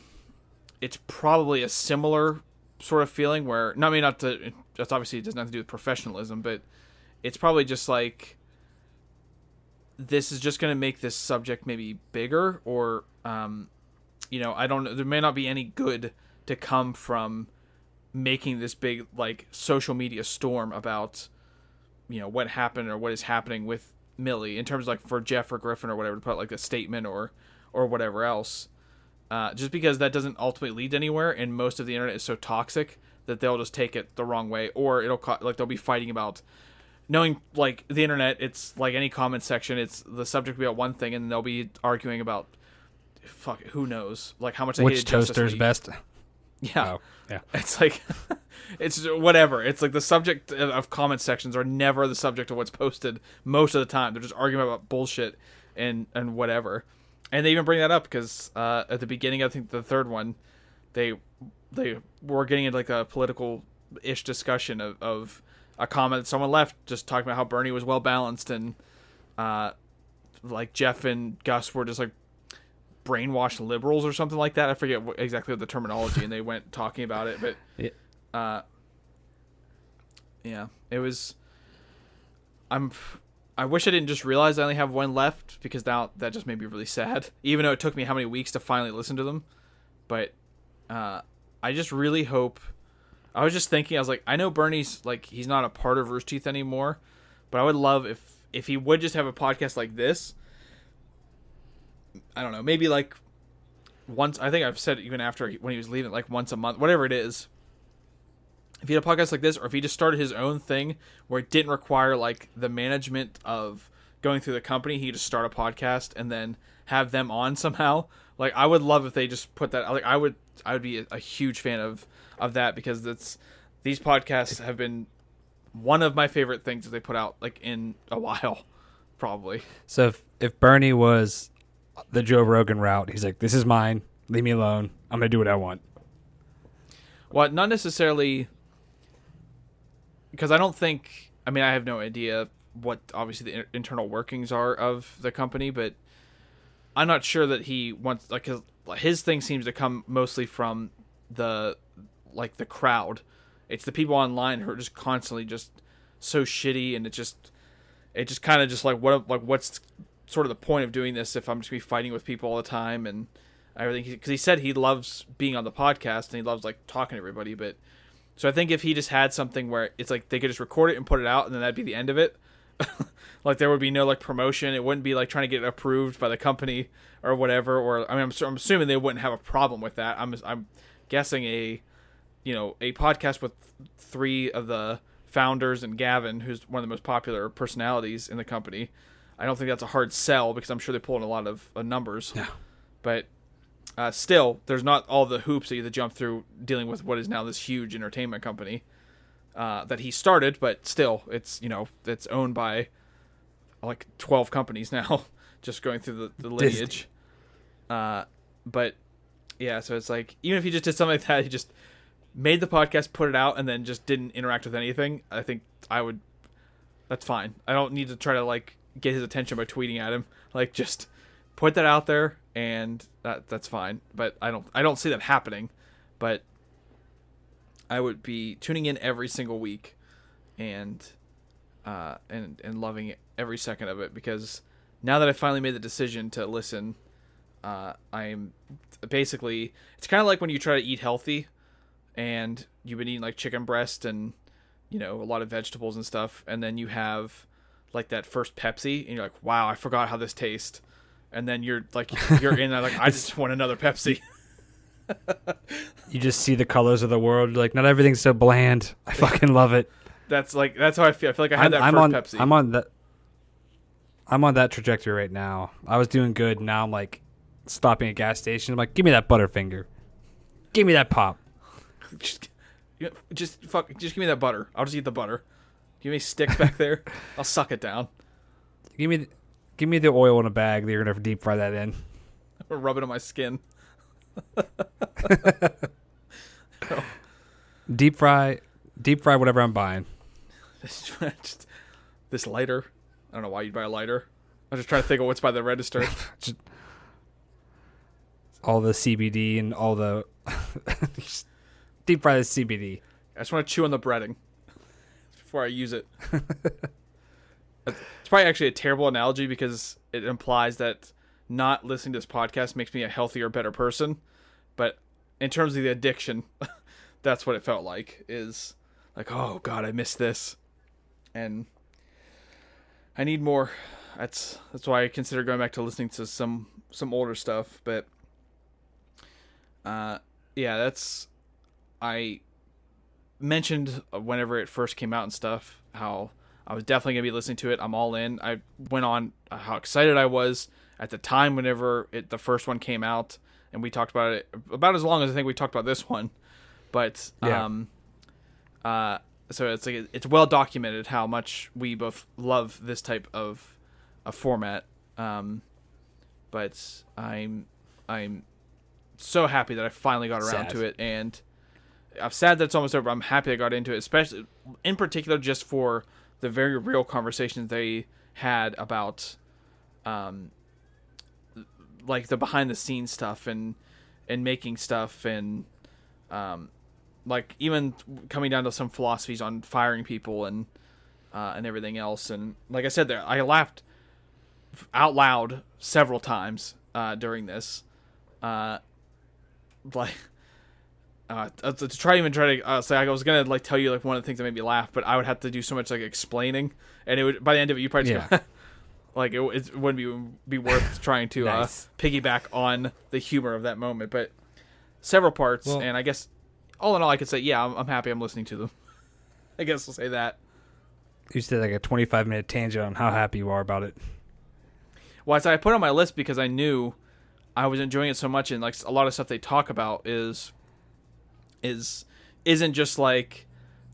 it's probably a similar sort of feeling where not I mean not to that's obviously it doesn't have to do with professionalism, but it's probably just like this is just going to make this subject maybe bigger or um you know, I don't there may not be any good to come from making this big like social media storm about you know what happened or what is happening with Millie in terms of, like for Geoff or Griffon or whatever to put like a statement or or whatever else uh, just because that doesn't ultimately lead anywhere and most of the internet is so toxic that they'll just take it the wrong way or it'll co- like they'll be fighting about knowing like the internet it's like any comment section it's the subject will be about one thing and they'll be arguing about fuck who knows like how much they Which toaster's best? Yeah. Oh, yeah. it's like it's whatever. It's like the subject of- of comment sections are never the subject of what's posted most of the time. They're just arguing about bullshit and and whatever. And they even bring that up because uh, at the beginning i think the third one they they were getting into like a political ish discussion of, of a comment that someone left just talking about how burnie was well balanced and uh like geoff and gus were just like brainwashed liberals or something like that i forget what, exactly what the terminology and they went talking about it but Yeah. uh yeah it was i'm i wish i didn't just realize i only have one left because now that just made me really sad even though it took me how many weeks to finally listen to them but uh i just really hope i was just thinking i was like i know burnie's like he's not a part of rooster teeth anymore but i would love if if he would just have a podcast like this i don't know maybe like once i think i've said even after when he was leaving like once a month whatever it is. If he had a podcast like this or if he just started his own thing where it didn't require like the management of going through the company he just start a podcast and then have them on somehow. Like i would love if they just put that like i would i would be a, a huge fan of of that because that's these podcasts have been one of my favorite things that they put out like in a while probably. So if, if Burnie was the Joe Rogan route, he's like, "This is mine. Leave me alone. I'm gonna do what I want." Well, not necessarily because I don't think. I mean, I have no idea what obviously the in- internal workings are of the company, but I'm not sure that he wants like his his thing seems to come mostly from the like the crowd. It's the people online who are just constantly just so shitty, and it just it just kind of just like what like what's sort of the point of doing this if I'm just gonna be fighting with people all the time and everything. Because he said he loves being on the podcast and he loves like talking to everybody but so i think if he just had something where it's like they could just record it and put it out and then that'd be the end of it. Like there would be no like promotion. It wouldn't be like trying to get approved by the company or whatever or i mean i'm, I'm assuming they wouldn't have a problem with that. I'm i'm guessing a you know a podcast with three of the founders and gavin who's one of the most popular personalities in the company i don't think that's a hard sell because i'm sure they pull in a lot of uh, numbers Yeah. but uh, still, there's not all the hoops that you have to jump through dealing with what is now this huge entertainment company uh, that he started, but still, it's you know it's owned by like 12 companies now, just going through the, the lineage. Uh, but yeah, so it's like even if he just did something like that, he just made the podcast, put it out, and then just didn't interact with anything. I think I would. That's fine. I don't need to try to like get his attention by tweeting at him. Like just put that out there, and that that's fine. But I don't I don't see that happening. But I would be tuning in every single week, and uh, and and loving every second of it because now that I finally made the decision to listen, uh, I'm basically it's kind of like when you try to eat healthy, and you've been eating like chicken breast and you know a lot of vegetables and stuff, and then you have like that first Pepsi, and you're like, wow, I forgot how this tastes, and then you're like you're in there like I just want another Pepsi. you just see the colors of the world. Like not everything's so bland. I fucking love it. That's like that's how I feel. I feel like I had I'm, that I'm first on. Pepsi. I'm on that. I'm on that trajectory right now. I was doing good. Now I'm like stopping at gas station. I'm like, give me that Butterfinger. Give me that pop. just, just fuck. Just give me that butter. I'll just eat the butter. Give me sticks back there. I'll suck it down. Give me, give me the oil in a bag that you're gonna deep fry that in. Rub it on my skin. Deep fry, deep fry whatever I'm buying. Just- this lighter. I don't know why you'd buy a lighter. I'm just trying to think of what's by the register. Just all the CBD and all the deep fry the CBD. I just want to chew on the breading before I use it. it's probably actually a terrible analogy because it implies that not listening to this podcast makes me a healthier, better person. But in terms of the addiction, that's what it felt like. Is like, oh god, I missed this, and I need more. That's that's why I consider going back to listening to some some older stuff. But uh, yeah, that's I mentioned whenever it first came out and stuff how I was definitely gonna be listening to it. I'm all in. I went on how excited I was at the time whenever it the first one came out, and we talked about it about as long as I think we talked about this one. But Yeah. um, uh, so it's like it's well documented how much we both love this type of a format. Um, but I'm I'm so happy that I finally got around Sad. to it, and I'm sad that it's almost over. I'm happy I got into it, especially in particular just for the very real conversations they had about, um, like the behind the scenes stuff and and making stuff and um, like even coming down to some philosophies on firing people and uh, and everything else. And like I said, there I laughed out loud several times uh, during this. Uh, like uh, to to try even try to uh, say I was gonna like tell you like one of the things that made me laugh, but I would have to do so much like explaining, and it would by the end of it you probably just Yeah. go, like it, it wouldn't be be worth trying to Nice. uh, piggyback on the humor of that moment. But several parts, Well- and I guess all in all, I could say yeah, I'm, I'm happy I'm listening to them. I guess I'll say that. You said like a 25 minute tangent on how happy you are about it. Well, I said I put it on my list because I knew I was enjoying it so much, and like a lot of stuff they talk about is is isn't just like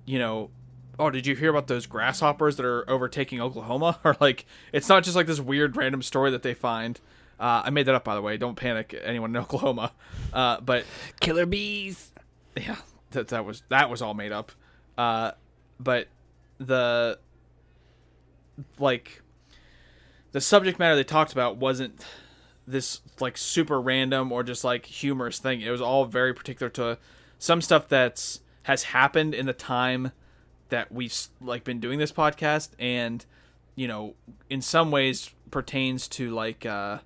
you know oh did you hear about those grasshoppers that are overtaking oklahoma? Or like it's not just like this weird random story that they find. Uh, i made that up by the way. Don't panic anyone in oklahoma. Uh, but Killer bees. yeah that, that was that was all made up. Uh, but the like the subject matter they talked about wasn't this like super random or just like humorous thing. It was all very particular to some stuff that's has happened in the time that we've like been doing this podcast and you know in some ways pertains to like uh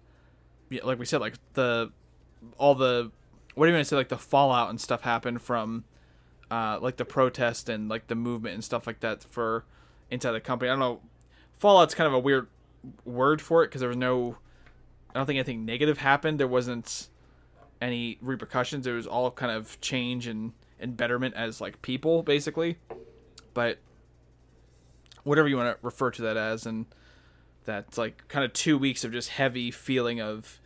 like we said like the all the what do you want to say like the fallout and stuff happened from uh like the protest and like the movement and stuff like that for inside the company. I don't know fallout's kind of a weird word for it because there was no i don't think anything negative happened. There wasn't any repercussions it was all kind of change and and betterment as like people basically but whatever you want to refer to that as and that's like kind of two weeks of just heavy feeling of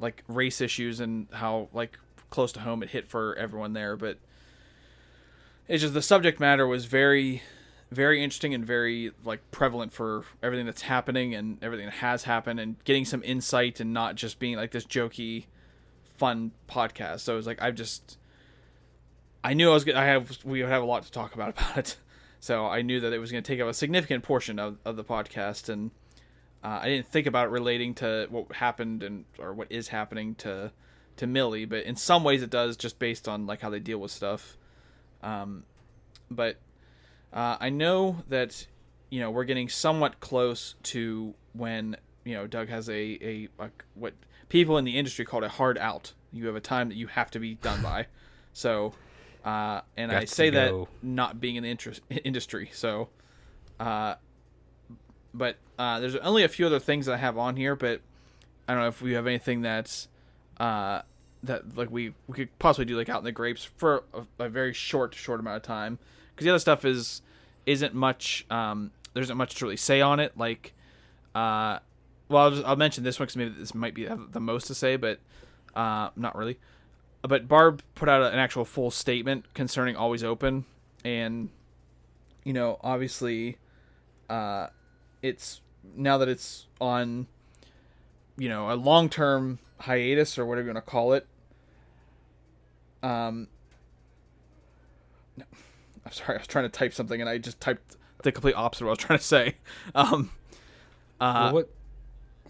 like race issues and how like close to home it hit for everyone there. But it's just the subject matter was very very interesting and very like prevalent for everything that's happening and everything that has happened and getting some insight and not just being like this jokey fun podcast. So it was like i've just i knew i was gonna i have we would have a lot to talk about about it. So i knew that it was going to take up a significant portion of, of the podcast. And uh, i didn't think about it relating to what happened and or what is happening to to millie but in some ways it does just based on like how they deal with stuff. Um but uh, I know that you know we're getting somewhat close to when you know Doug has a, a, a what people in the industry call a hard out. You have a time that you have to be done by. So, uh, and Got I say that not being in the interest, industry. So, uh, but uh, there's only a few other things that I have on here, but I don't know if we have anything that's uh, that like we we could possibly do like out in the grapes for a, a very short short amount of time because the other stuff is isn't much um there isn't much to really say on it like uh well I'll, just, I'll mention this one because maybe this might be the most to say but uh not really but barb put out an actual full statement concerning always open and you know obviously uh it's now that it's on you know a long-term hiatus or whatever you want to call it um I'm sorry, I was trying to type something and I just typed the complete opposite of what I was trying to say. Um, uh, Well, what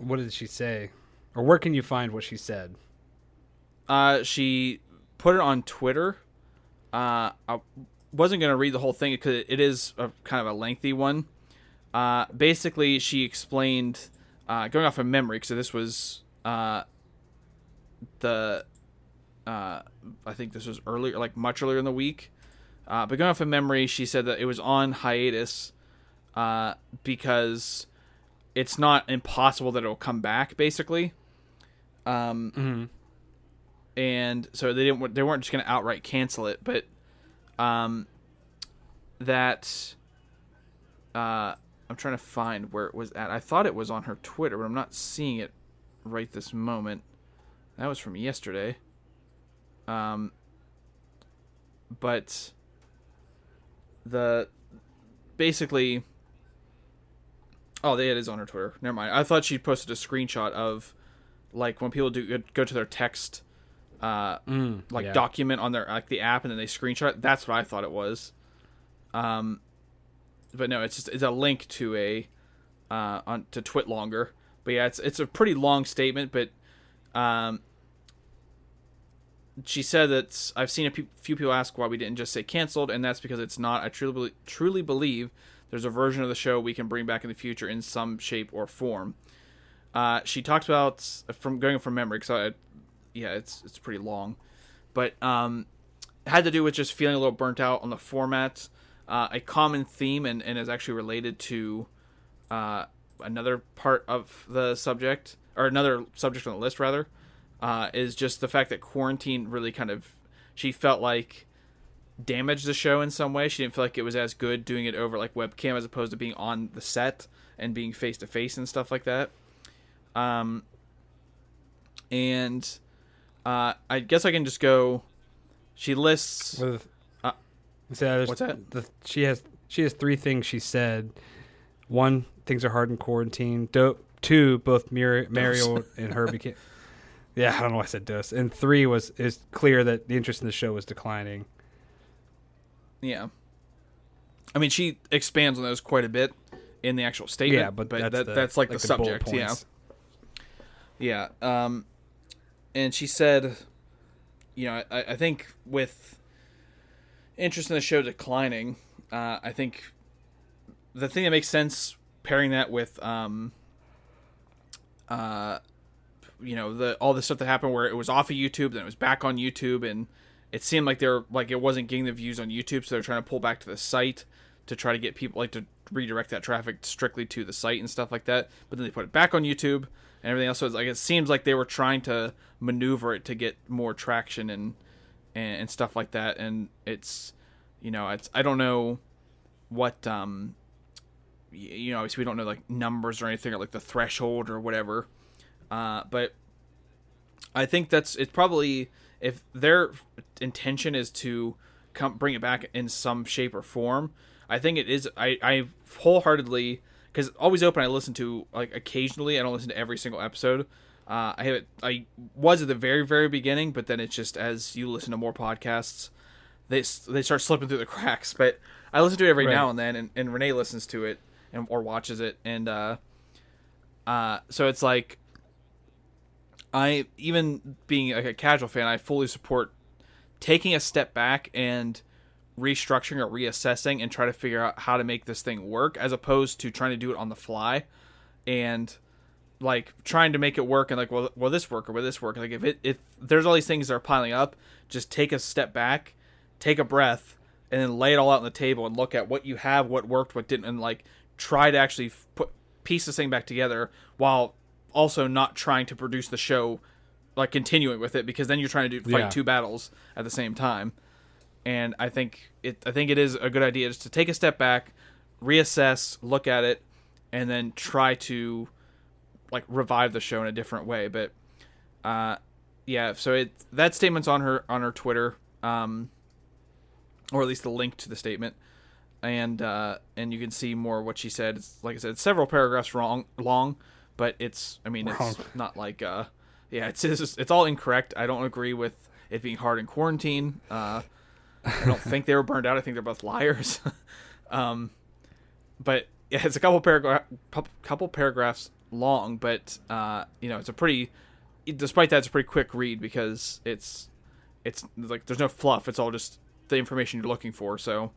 what did she say, or where can you find what she said? uh, she put it on Twitter. Uh, I wasn't going to read the whole thing because it is a kind of a lengthy one. Uh, basically, she explained, uh, going off of memory, because this was uh, the, uh, I think this was earlier, like much earlier in the week. Uh, but going off of memory, she said that it was on hiatus uh, because it's not impossible that it'll come back, basically. Um, Mm-hmm. and so they didn't they weren't just going to outright cancel it but um that uh i'm trying to find where it was at i thought it was on her twitter but i'm not seeing it right this moment that was from yesterday um but the basically oh it is on her twitter. Never mind. I thought she posted a screenshot of like when people do go to their text uh Mm, like yeah. document on their like the app and then they screenshot. That's what i thought it was. Um but no it's just it's a link to a uh on to TwitLonger but yeah it's it's a pretty long statement but um she said that i've seen a pe- few people ask why we didn't just say canceled and that's because it's not i truly truly believe there's a version of the show we can bring back in the future in some shape or form uh, she talked about from going from memory because yeah, it's it's pretty long, but um, had to do with just feeling a little burnt out on the format. Uh, a common theme and, and is actually related to uh, another part of the subject or another subject on the list rather uh, is just the fact that quarantine really kind of she felt like damaged the show in some way. She didn't feel like it was as good doing it over like webcam as opposed to being on the set and being face to face and stuff like that. Um, and uh, I guess I can just go. She lists. With, Uh, so what's that? The, she has she has three things she said. One, things are hard in quarantine. Do, two, both Mario and her became. Yeah, I don't know why I said dos. And three was it's clear that the interest in the show was declining. Yeah. I mean, she expands on those quite a bit in the actual statement. yeah, but, that, that's, the, that's like, the, bullet subject. Yeah. Yeah. Um, and she said, you know, I, I think with interest in the show declining, uh, I think the thing that makes sense pairing that with, um, uh, you know, the all the stuff that happened where it was off of YouTube, then it was back on YouTube, and it seemed like they're like it wasn't getting the views on YouTube, so they're trying to pull back to the site to try to get people like to redirect that traffic strictly to the site and stuff like that. But then they put it back on YouTube and everything else. So it's like it seems like they were trying to maneuver it to get more traction and and, and stuff like that. And it's you know it's I don't know what um you know obviously we don't know like numbers or anything or like the threshold or whatever. Uh, but I think that's it's probably if their intention is to come bring it back in some shape or form. I think it is. I I wholeheartedly because always open. I listen to like occasionally. I don't listen to every single episode. Uh, I have it. I was at the very very beginning, but then it's just as you listen to more podcasts, they they start slipping through the cracks. But I listen to it every Right. now and then, and, and Renee listens to it and or watches it, and uh, uh, so it's like I even being a casual fan, I fully support taking a step back and restructuring or reassessing and try to figure out how to make this thing work as opposed to trying to do it on the fly and like trying to make it work and like well will this work or will this work? Like if it if there's all these things that are piling up just take a step back take a breath and then lay it all out on the table and look at what you have what worked what didn't and like try to actually put piece this thing back together while also not trying to produce the show like continuing with it because then you're trying to do, fight Yeah. two battles at the same time and I think it I think it is a good idea just to take a step back, reassess, look at it, and then try to like revive the show in a different way. But uh, yeah, so it that statement's on her on her Twitter, um, or at least the link to the statement, and uh, and you can see more what she said. It's, like I said, several paragraphs wrong long, but it's I mean Wrong. it's not like uh, yeah, it's it's, it's all incorrect. I don't agree with it being hard in quarantine. Uh, I don't think they were burned out. I think they're both liars. um, but yeah, it's a couple paragraph, couple paragraphs long, but uh, you know, it's a pretty. Despite that, it's a pretty quick read because it's it's like there's no fluff. It's all just the information you're looking for. So,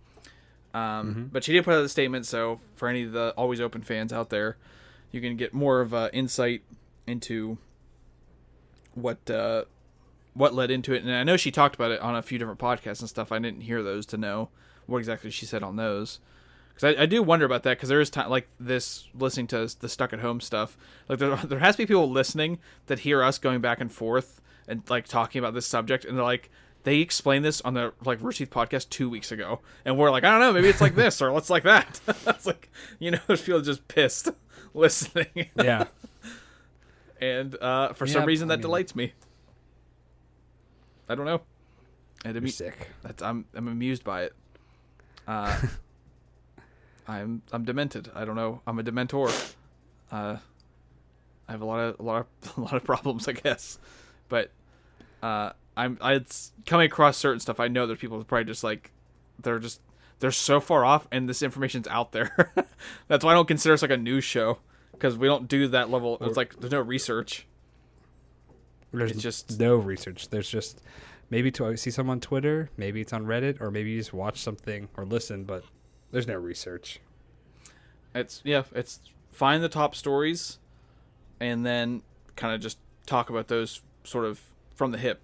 um, but she did put out a statement. So for any of the always open fans out there, you can get more of uh, insight into what uh, what led into it. And I know she talked about it on a few different podcasts and stuff. I didn't hear those to know what exactly she said on those. Because I, I do wonder about that. Because there is time like this listening to the stuck at home stuff. Like there, there has to be people listening that hear us going back and forth and like talking about this subject, and they're like. They explained this on the like Rooster Teeth podcast two weeks ago, and we're like, I don't know, maybe it's like this or it's like that. it's like you know, people just pissed listening, Yeah. and uh, for some reason I that mean- delights me. I don't know. And to You're me, sick. that's I'm I'm amused by it. Uh, I'm I'm demented. I don't know. I'm a dementor. Uh, I have a lot of a lot of a lot of problems, I guess. But uh, I'm I it's coming across certain stuff. I know there's people are probably just like they're just they're so far off, and this information's out there. that's why I don't consider us like a news show because we don't do that level. It's like there's no research. There's It's just- no research. There's just maybe to see some on Twitter, maybe it's on Reddit, or maybe you just watch something or listen, but there's no research. It's yeah, it's find the top stories, and then kind of just talk about those sort of from the hip,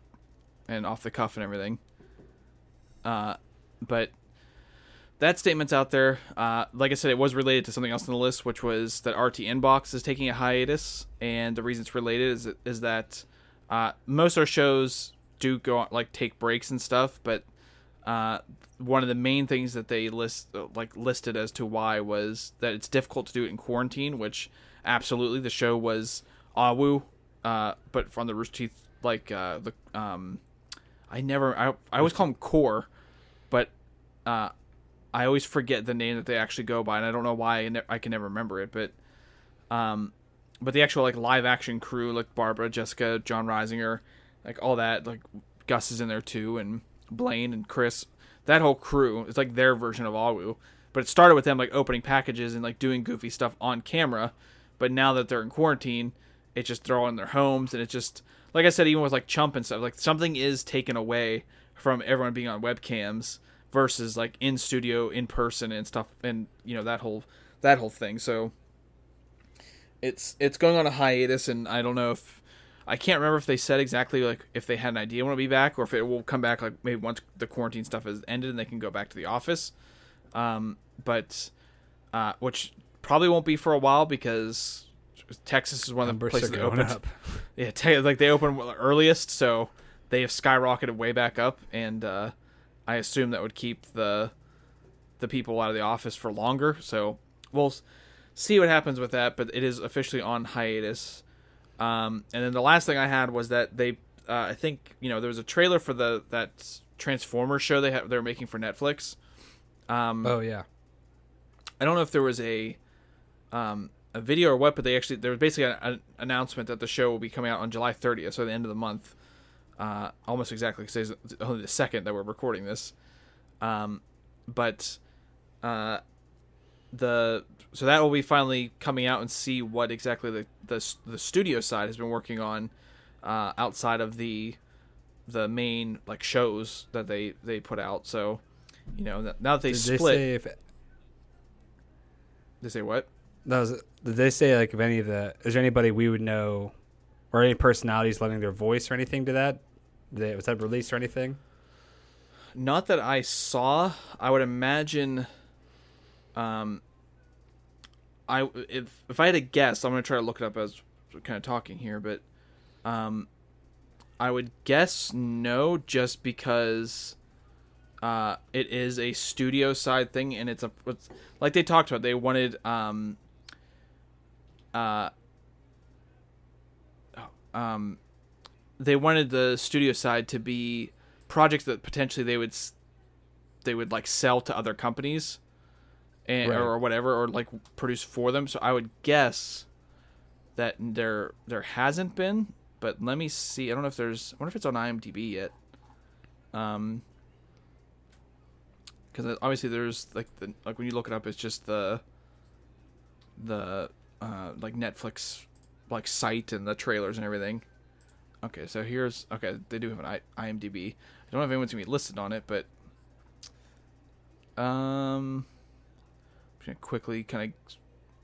and off the cuff and everything. Uh, but that statement's out there. Uh, like I said, it was related to something else on the list, which was that RT Inbox is taking a hiatus, and the reason it's related is is that uh, most of our shows do go on, like take breaks and stuff, but uh, one of the main things that they list like listed as to why was that it's difficult to do it in quarantine, which absolutely the show was AHWU, uh, but from the Rooster Teeth like uh, the um, I never I I always call them Core, but uh, I always forget the name that they actually go by, and I don't know why I, ne- I can never remember it, but um, but the actual like live action crew like Barbara, Jessica, Jon Risinger, like all that like Gus is in there too, and Blaine and Chris, that whole crew It's like their version of AHWU. But it started with them like opening packages and like doing goofy stuff on camera, but now that they're in quarantine, it's just they're all in their homes, and it's just like I said, even with like Chump and stuff, like something is taken away from everyone being on webcams versus like in studio, in person, and stuff, and you know that whole that whole thing. So it's it's going on a hiatus, and I don't know if I can't remember if they said exactly like if they had an idea when it'll be back, or if it will come back like maybe once the quarantine stuff has ended and they can go back to the office. Um, but uh, which probably won't be for a while because Texas is one of the Numbers places that opens. up. Yeah, te- like they open earliest, so they have skyrocketed way back up, and uh, I assume that would keep the the people out of the office for longer. So we'll see what happens with that, but it is officially on hiatus. Um, and then the last thing I had was that they, uh, I think you know there was a trailer for the that Transformers show they have they're making for Netflix. Um, Oh yeah. I don't know if there was a um, a video or what, but they actually there was basically an, an announcement that the show will be coming out on July 30th, so the end of the month, uh, almost exactly because it's only the second that we're recording this. Um, but uh, the so that will be finally coming out and see what exactly the the, the studio side has been working on uh, outside of the the main like shows that they they put out. So you know now that they Did split, they say if they say what? that was, did they say like if any of the is there anybody we would know or any personalities lending their voice or anything to that? Was that released or anything? Not that I saw. I would imagine. Um. I if if I had a guess, I'm gonna try to look it up as we're kind of talking here, but, um, I would guess no, just because. Uh, it is a studio side thing, and it's a it's, like they talked about. They wanted um. Uh. oh, Um, they wanted the studio side to be projects that potentially they would they would like sell to other companies and Right. or whatever or like produce for them. So i would guess that there there hasn't been but let me see. I don't know if there's i wonder if it's on imdb yet. Um because obviously there's like the like when you look it up it's just the the uh like netflix like site and the trailers and everything Okay, so here's okay. They do have an I, IMDb. I don't know if anyone's gonna be listed on it, but um, I'm gonna quickly kind of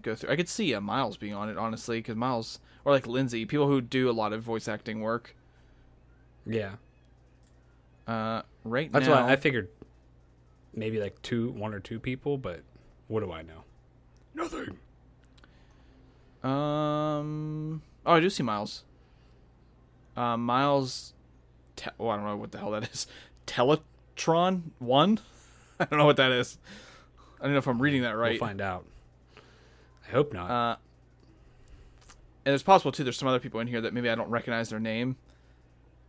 go through. I could see uh, Miles being on it, honestly, because Miles or like Lindsay, people who do a lot of voice acting work. Yeah. Uh, right That's now, why I figured maybe like two, one or two people, but what do I know? Nothing. Um. Oh, I do see Miles. Uh, Miles. Te- oh, I don't know what the hell that is. Teletron one. I don't know what that is. I don't know if I'm reading that right. We'll find out. I hope not. Uh, and it's possible too. There's some other people in here that maybe I don't recognize their name,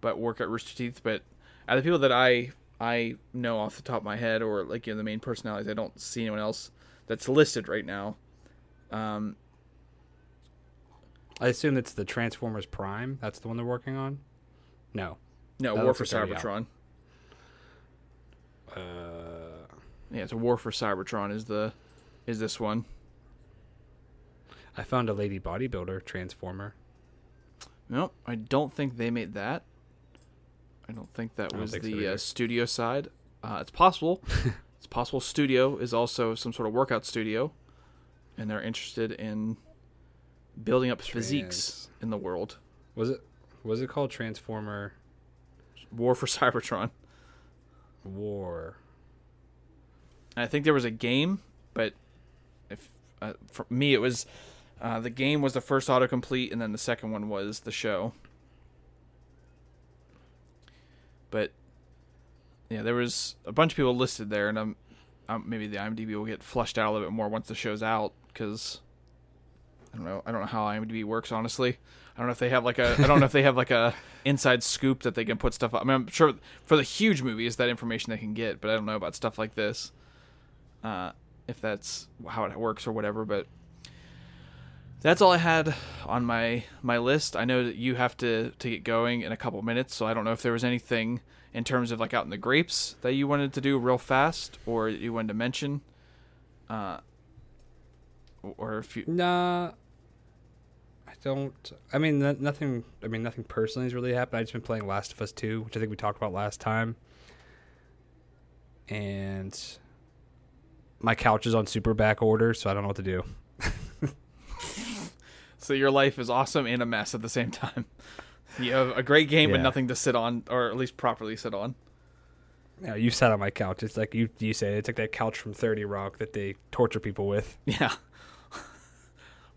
but work at Rooster Teeth. But out of the people that I I know off the top of my head, or like you know the main personalities, I don't see anyone else that's listed right now. Um, I assume it's the Transformers Prime. That's the one they're working on. No. no, That War for like already out. Cybertron. Uh, Yeah, it's a War for Cybertron is the is this one. I found a lady bodybuilder transformer. No, I don't think they made that. I don't think that don't was think so the uh, studio side. Uh, it's possible. it's possible studio is also some sort of workout studio, and they're interested in building up physiques in the world. Was it? Was it called Transformer War for Cybertron. War? And I think there was a game, but if uh, for me it was uh, the game was the first autocomplete, and then the second one was the show. But yeah, there was a bunch of people listed there, and um, um, maybe the IMDb will get flushed out a little bit more once the show's out, because I don't know. I don't know how IMDb works, honestly. I don't know if they have like a. I don't know if they have like a inside scoop that they can put stuff. Up. I mean, I'm sure for the huge movies that information they can get, but I don't know about stuff like this. Uh, if that's how it works or whatever, but that's all I had on my my list. I know that you have to to get going in a couple minutes, so I don't know if there was anything in terms of like out in the grapes that you wanted to do real fast or you wanted to mention. Uh, or if you Nah. I don't. I mean, no- nothing. I mean, nothing personally has really happened. I've just been playing Last of Us Two, which I think we talked about last time, and my couch is on super back order, so I don't know what to do. So your life is awesome and a mess at the same time. You have a great game but Yeah. nothing to sit on, or at least properly sit on. You, know, you sat on my couch. It's like you you say it's like that couch from Thirty Rock that they torture people with. Yeah.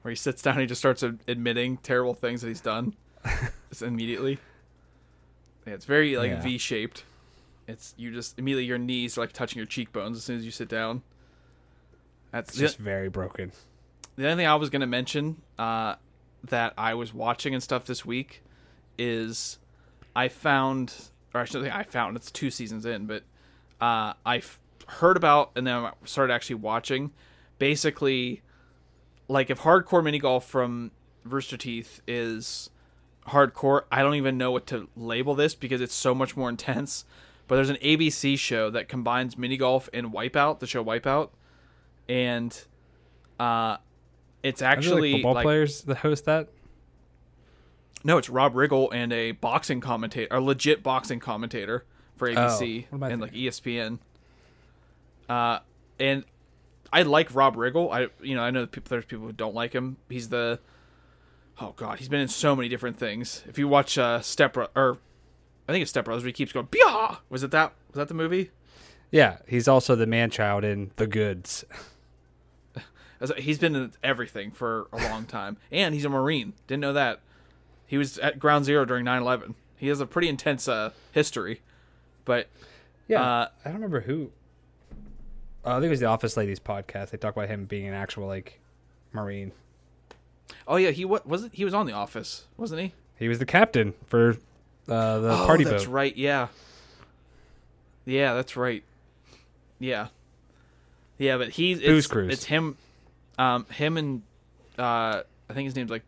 Where he sits down, and he just starts admitting terrible things that he's done, just immediately. Yeah, it's very like Yeah. V-shaped. It's you just immediately your knees are like touching your cheekbones as soon as you sit down. That's It's the, just very broken. the only thing I was gonna mention. Uh, that I was watching and stuff this week is I found, or I should say I found, it's two seasons in, but uh, I f- heard about and then I started actually watching. Basically, like if hardcore mini golf from Rooster Teeth is hardcore, I don't even know what to label this because it's so much more intense. But there's an ABC show that combines mini golf and Wipeout, the show Wipeout, and uh, it's actually like football like- players that host that. no, it's Rob Riggle and a boxing commentator, a legit boxing commentator for ABC I and like E ESPN. Uh, and I like Rob Riggle. I you know I know people there's people who don't like him. He's the oh god, he's been in so many different things. If you watch uh Step or I think it's Step Brothers, where he keeps going. Bia! Was it that? Was that the movie? Yeah, he's also the man child in The Goods. He's been in everything for a long time, and he's a Marine. Didn't know that. He was at Ground Zero during 9/11. He has a pretty intense uh, history, but Yeah, Uh, I don't remember who. Uh, I think it was the Office Ladies podcast. They talk about him being an actual like Marine. oh yeah, he wa- wasn't. He was on The Office, wasn't he? He was the captain for uh, the oh, party that's boat. right. Yeah, yeah, that's right. Yeah, yeah, but he's it's, Cruise. It's him, um, him and uh, I think his name's like.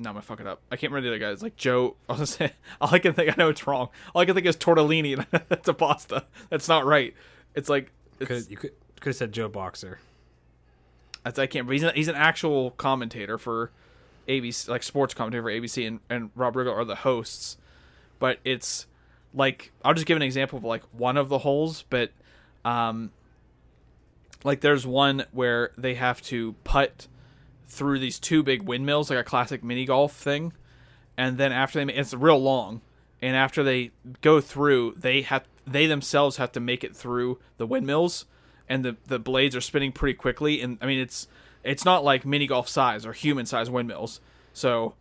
No, I'm gonna fuck it up. I can't remember the other guy. It's like Joe. I was gonna say all I can think. I know it's wrong. All I can think is tortellini. That's a pasta. That's not right. It's like Could, you could could have said Joe Boxer. That's, I can't. But he's an, he's an actual commentator for ABC, like sports commentator for ABC, and and Rob Riggle are the hosts. But it's like I'll just give an example of like one of the holes, but um, like there's one where they have to putt through these two big windmills, like a classic mini golf thing, and then after they it's real long, and after they go through, they have they themselves have to make it through the windmills, and the the blades are spinning pretty quickly, and I mean it's it's not like mini golf size or human size windmills, so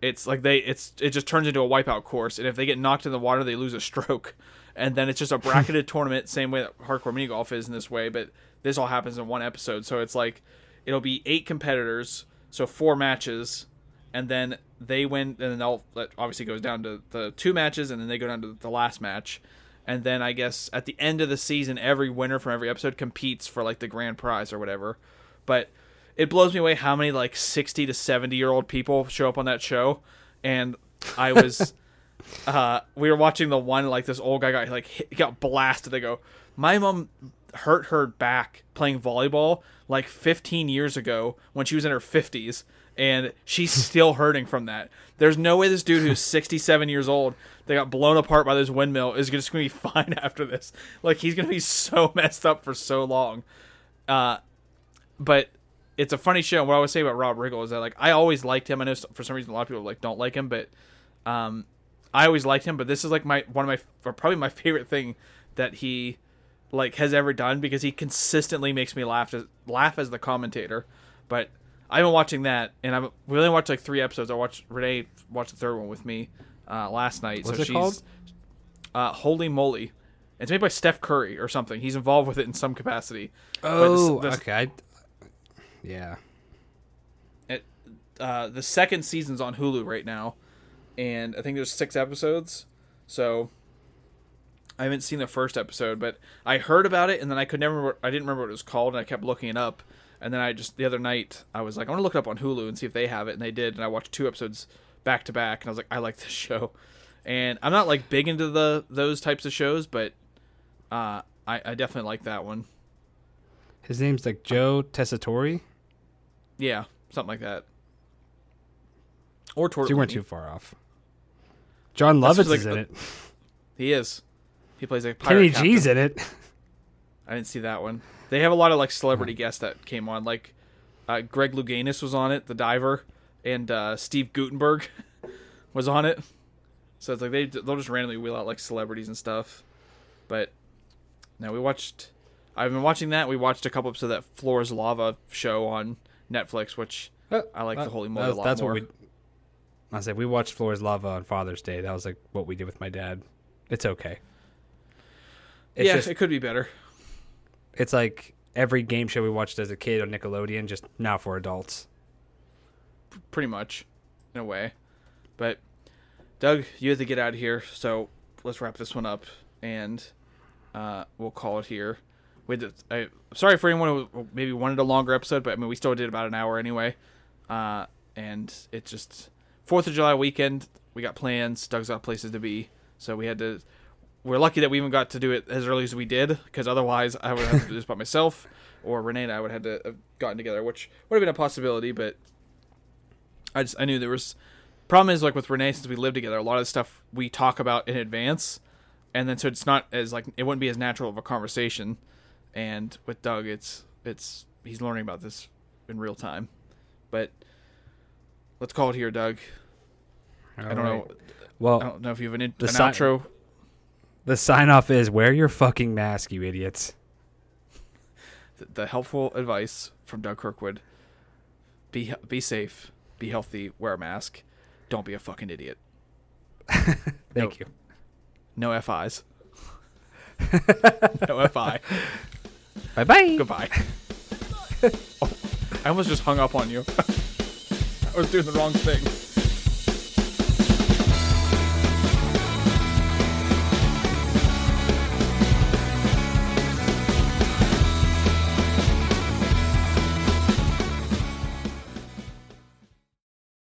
it's like they it's it just turns into a wipeout course, and if they get knocked in the water, they lose a stroke, and then it's just a bracketed tournament, same way that hardcore mini golf is in this way, but this all happens in one episode, so it's like it'll be eight competitors, so four matches, and then they win, and then they'll that obviously goes down to the two matches, and then they go down to the last match, and then I guess at the end of the season, every winner from every episode competes for like the grand prize or whatever. But it blows me away how many like sixty to seventy year old people show up on that show, and I was. uh, we were watching the one like this old guy got like hit, got blasted. They go, my mom hurt her back playing volleyball like 15 years ago when she was in her 50s, and she's still hurting from that. There's no way this dude who's 67 years old that got blown apart by this windmill is just gonna be fine after this. Like he's gonna be so messed up for so long. Uh, but it's a funny show. And what I would say about Rob Riggle is that like I always liked him. I know for some reason a lot of people like don't like him, but um, I always liked him. But this is like my one of my or probably my favorite thing that he like has ever done because he consistently makes me laugh as laugh as the commentator. But I've been watching that, and I've we only watched like three episodes. I watched Renee watched the third one with me uh, last night. What's so it she's called? uh, Holey Moley. It's made by Steph Curry or something. He's involved with it in some capacity. Oh, this- this- okay. Yeah. it, uh, the second season's on Hulu right now, and I think there's six episodes. So I haven't seen the first episode, but I heard about it, and then I could never. I didn't remember what it was called, and I kept looking it up. And then I just the other night I was like, I want to look it up on Hulu and see if they have it, and they did. And I watched two episodes back to back, and I was like, I like this show. And I'm not like big into the those types of shows, but uh, I, I definitely like that one. His name's like Joe Tessitore. Yeah, something like that. Or So you weren't too far off. Jon Lovitz like is in it. He is. He plays a pirate Kenny. G's in it. I didn't see that one. They have a lot of like celebrity guests that came on. Like uh, Greg Louganis was on it, the diver, and uh, Steve Guttenberg was on it. So it's like they they'll just randomly wheel out like celebrities and stuff. But now we watched. I've been watching that. We watched a couple episodes of that Floor Is Lava show on Netflix, which I like the Holey Moley That's, a lot that's more. what we. I said we watched Floor Is Lava on Father's Day. That was like what we did with my dad. It's okay. It's yeah, just, it could be better. It's like every game show we watched as a kid on Nickelodeon, just now for adults. pretty much, in a way. But Doug, you have to get out of here, so let's wrap this one up, and uh, we'll call it here. With I, sorry for anyone who maybe wanted a longer episode, but I mean we still did about an hour anyway. Uh, and it's just Fourth of July weekend. We got plans. Doug's got places to be, so we had to. We're lucky that we even got to do it as early as we did, because otherwise I would have to do this by myself, or Renee and I would have had to have gotten together, which would have been a possibility. But I just I knew there was. Problem is like with Renee, since we live together, a lot of the stuff we talk about in advance, and then so it's not as like it wouldn't be as natural of a conversation. And with Doug, it's it's he's learning about this in real time. But let's call it here, Doug. I don't know. Well, I don't know if you have an, in- an si- outro. The sign off is wear your fucking mask, you idiots. The, helpful advice from Doug Kirkwood: be be safe, be healthy, wear a mask, don't be a fucking idiot. Thank Nope. you. No FIs. no FI. Bye bye. Goodbye. oh, I almost just hung up on you. I was doing the wrong thing.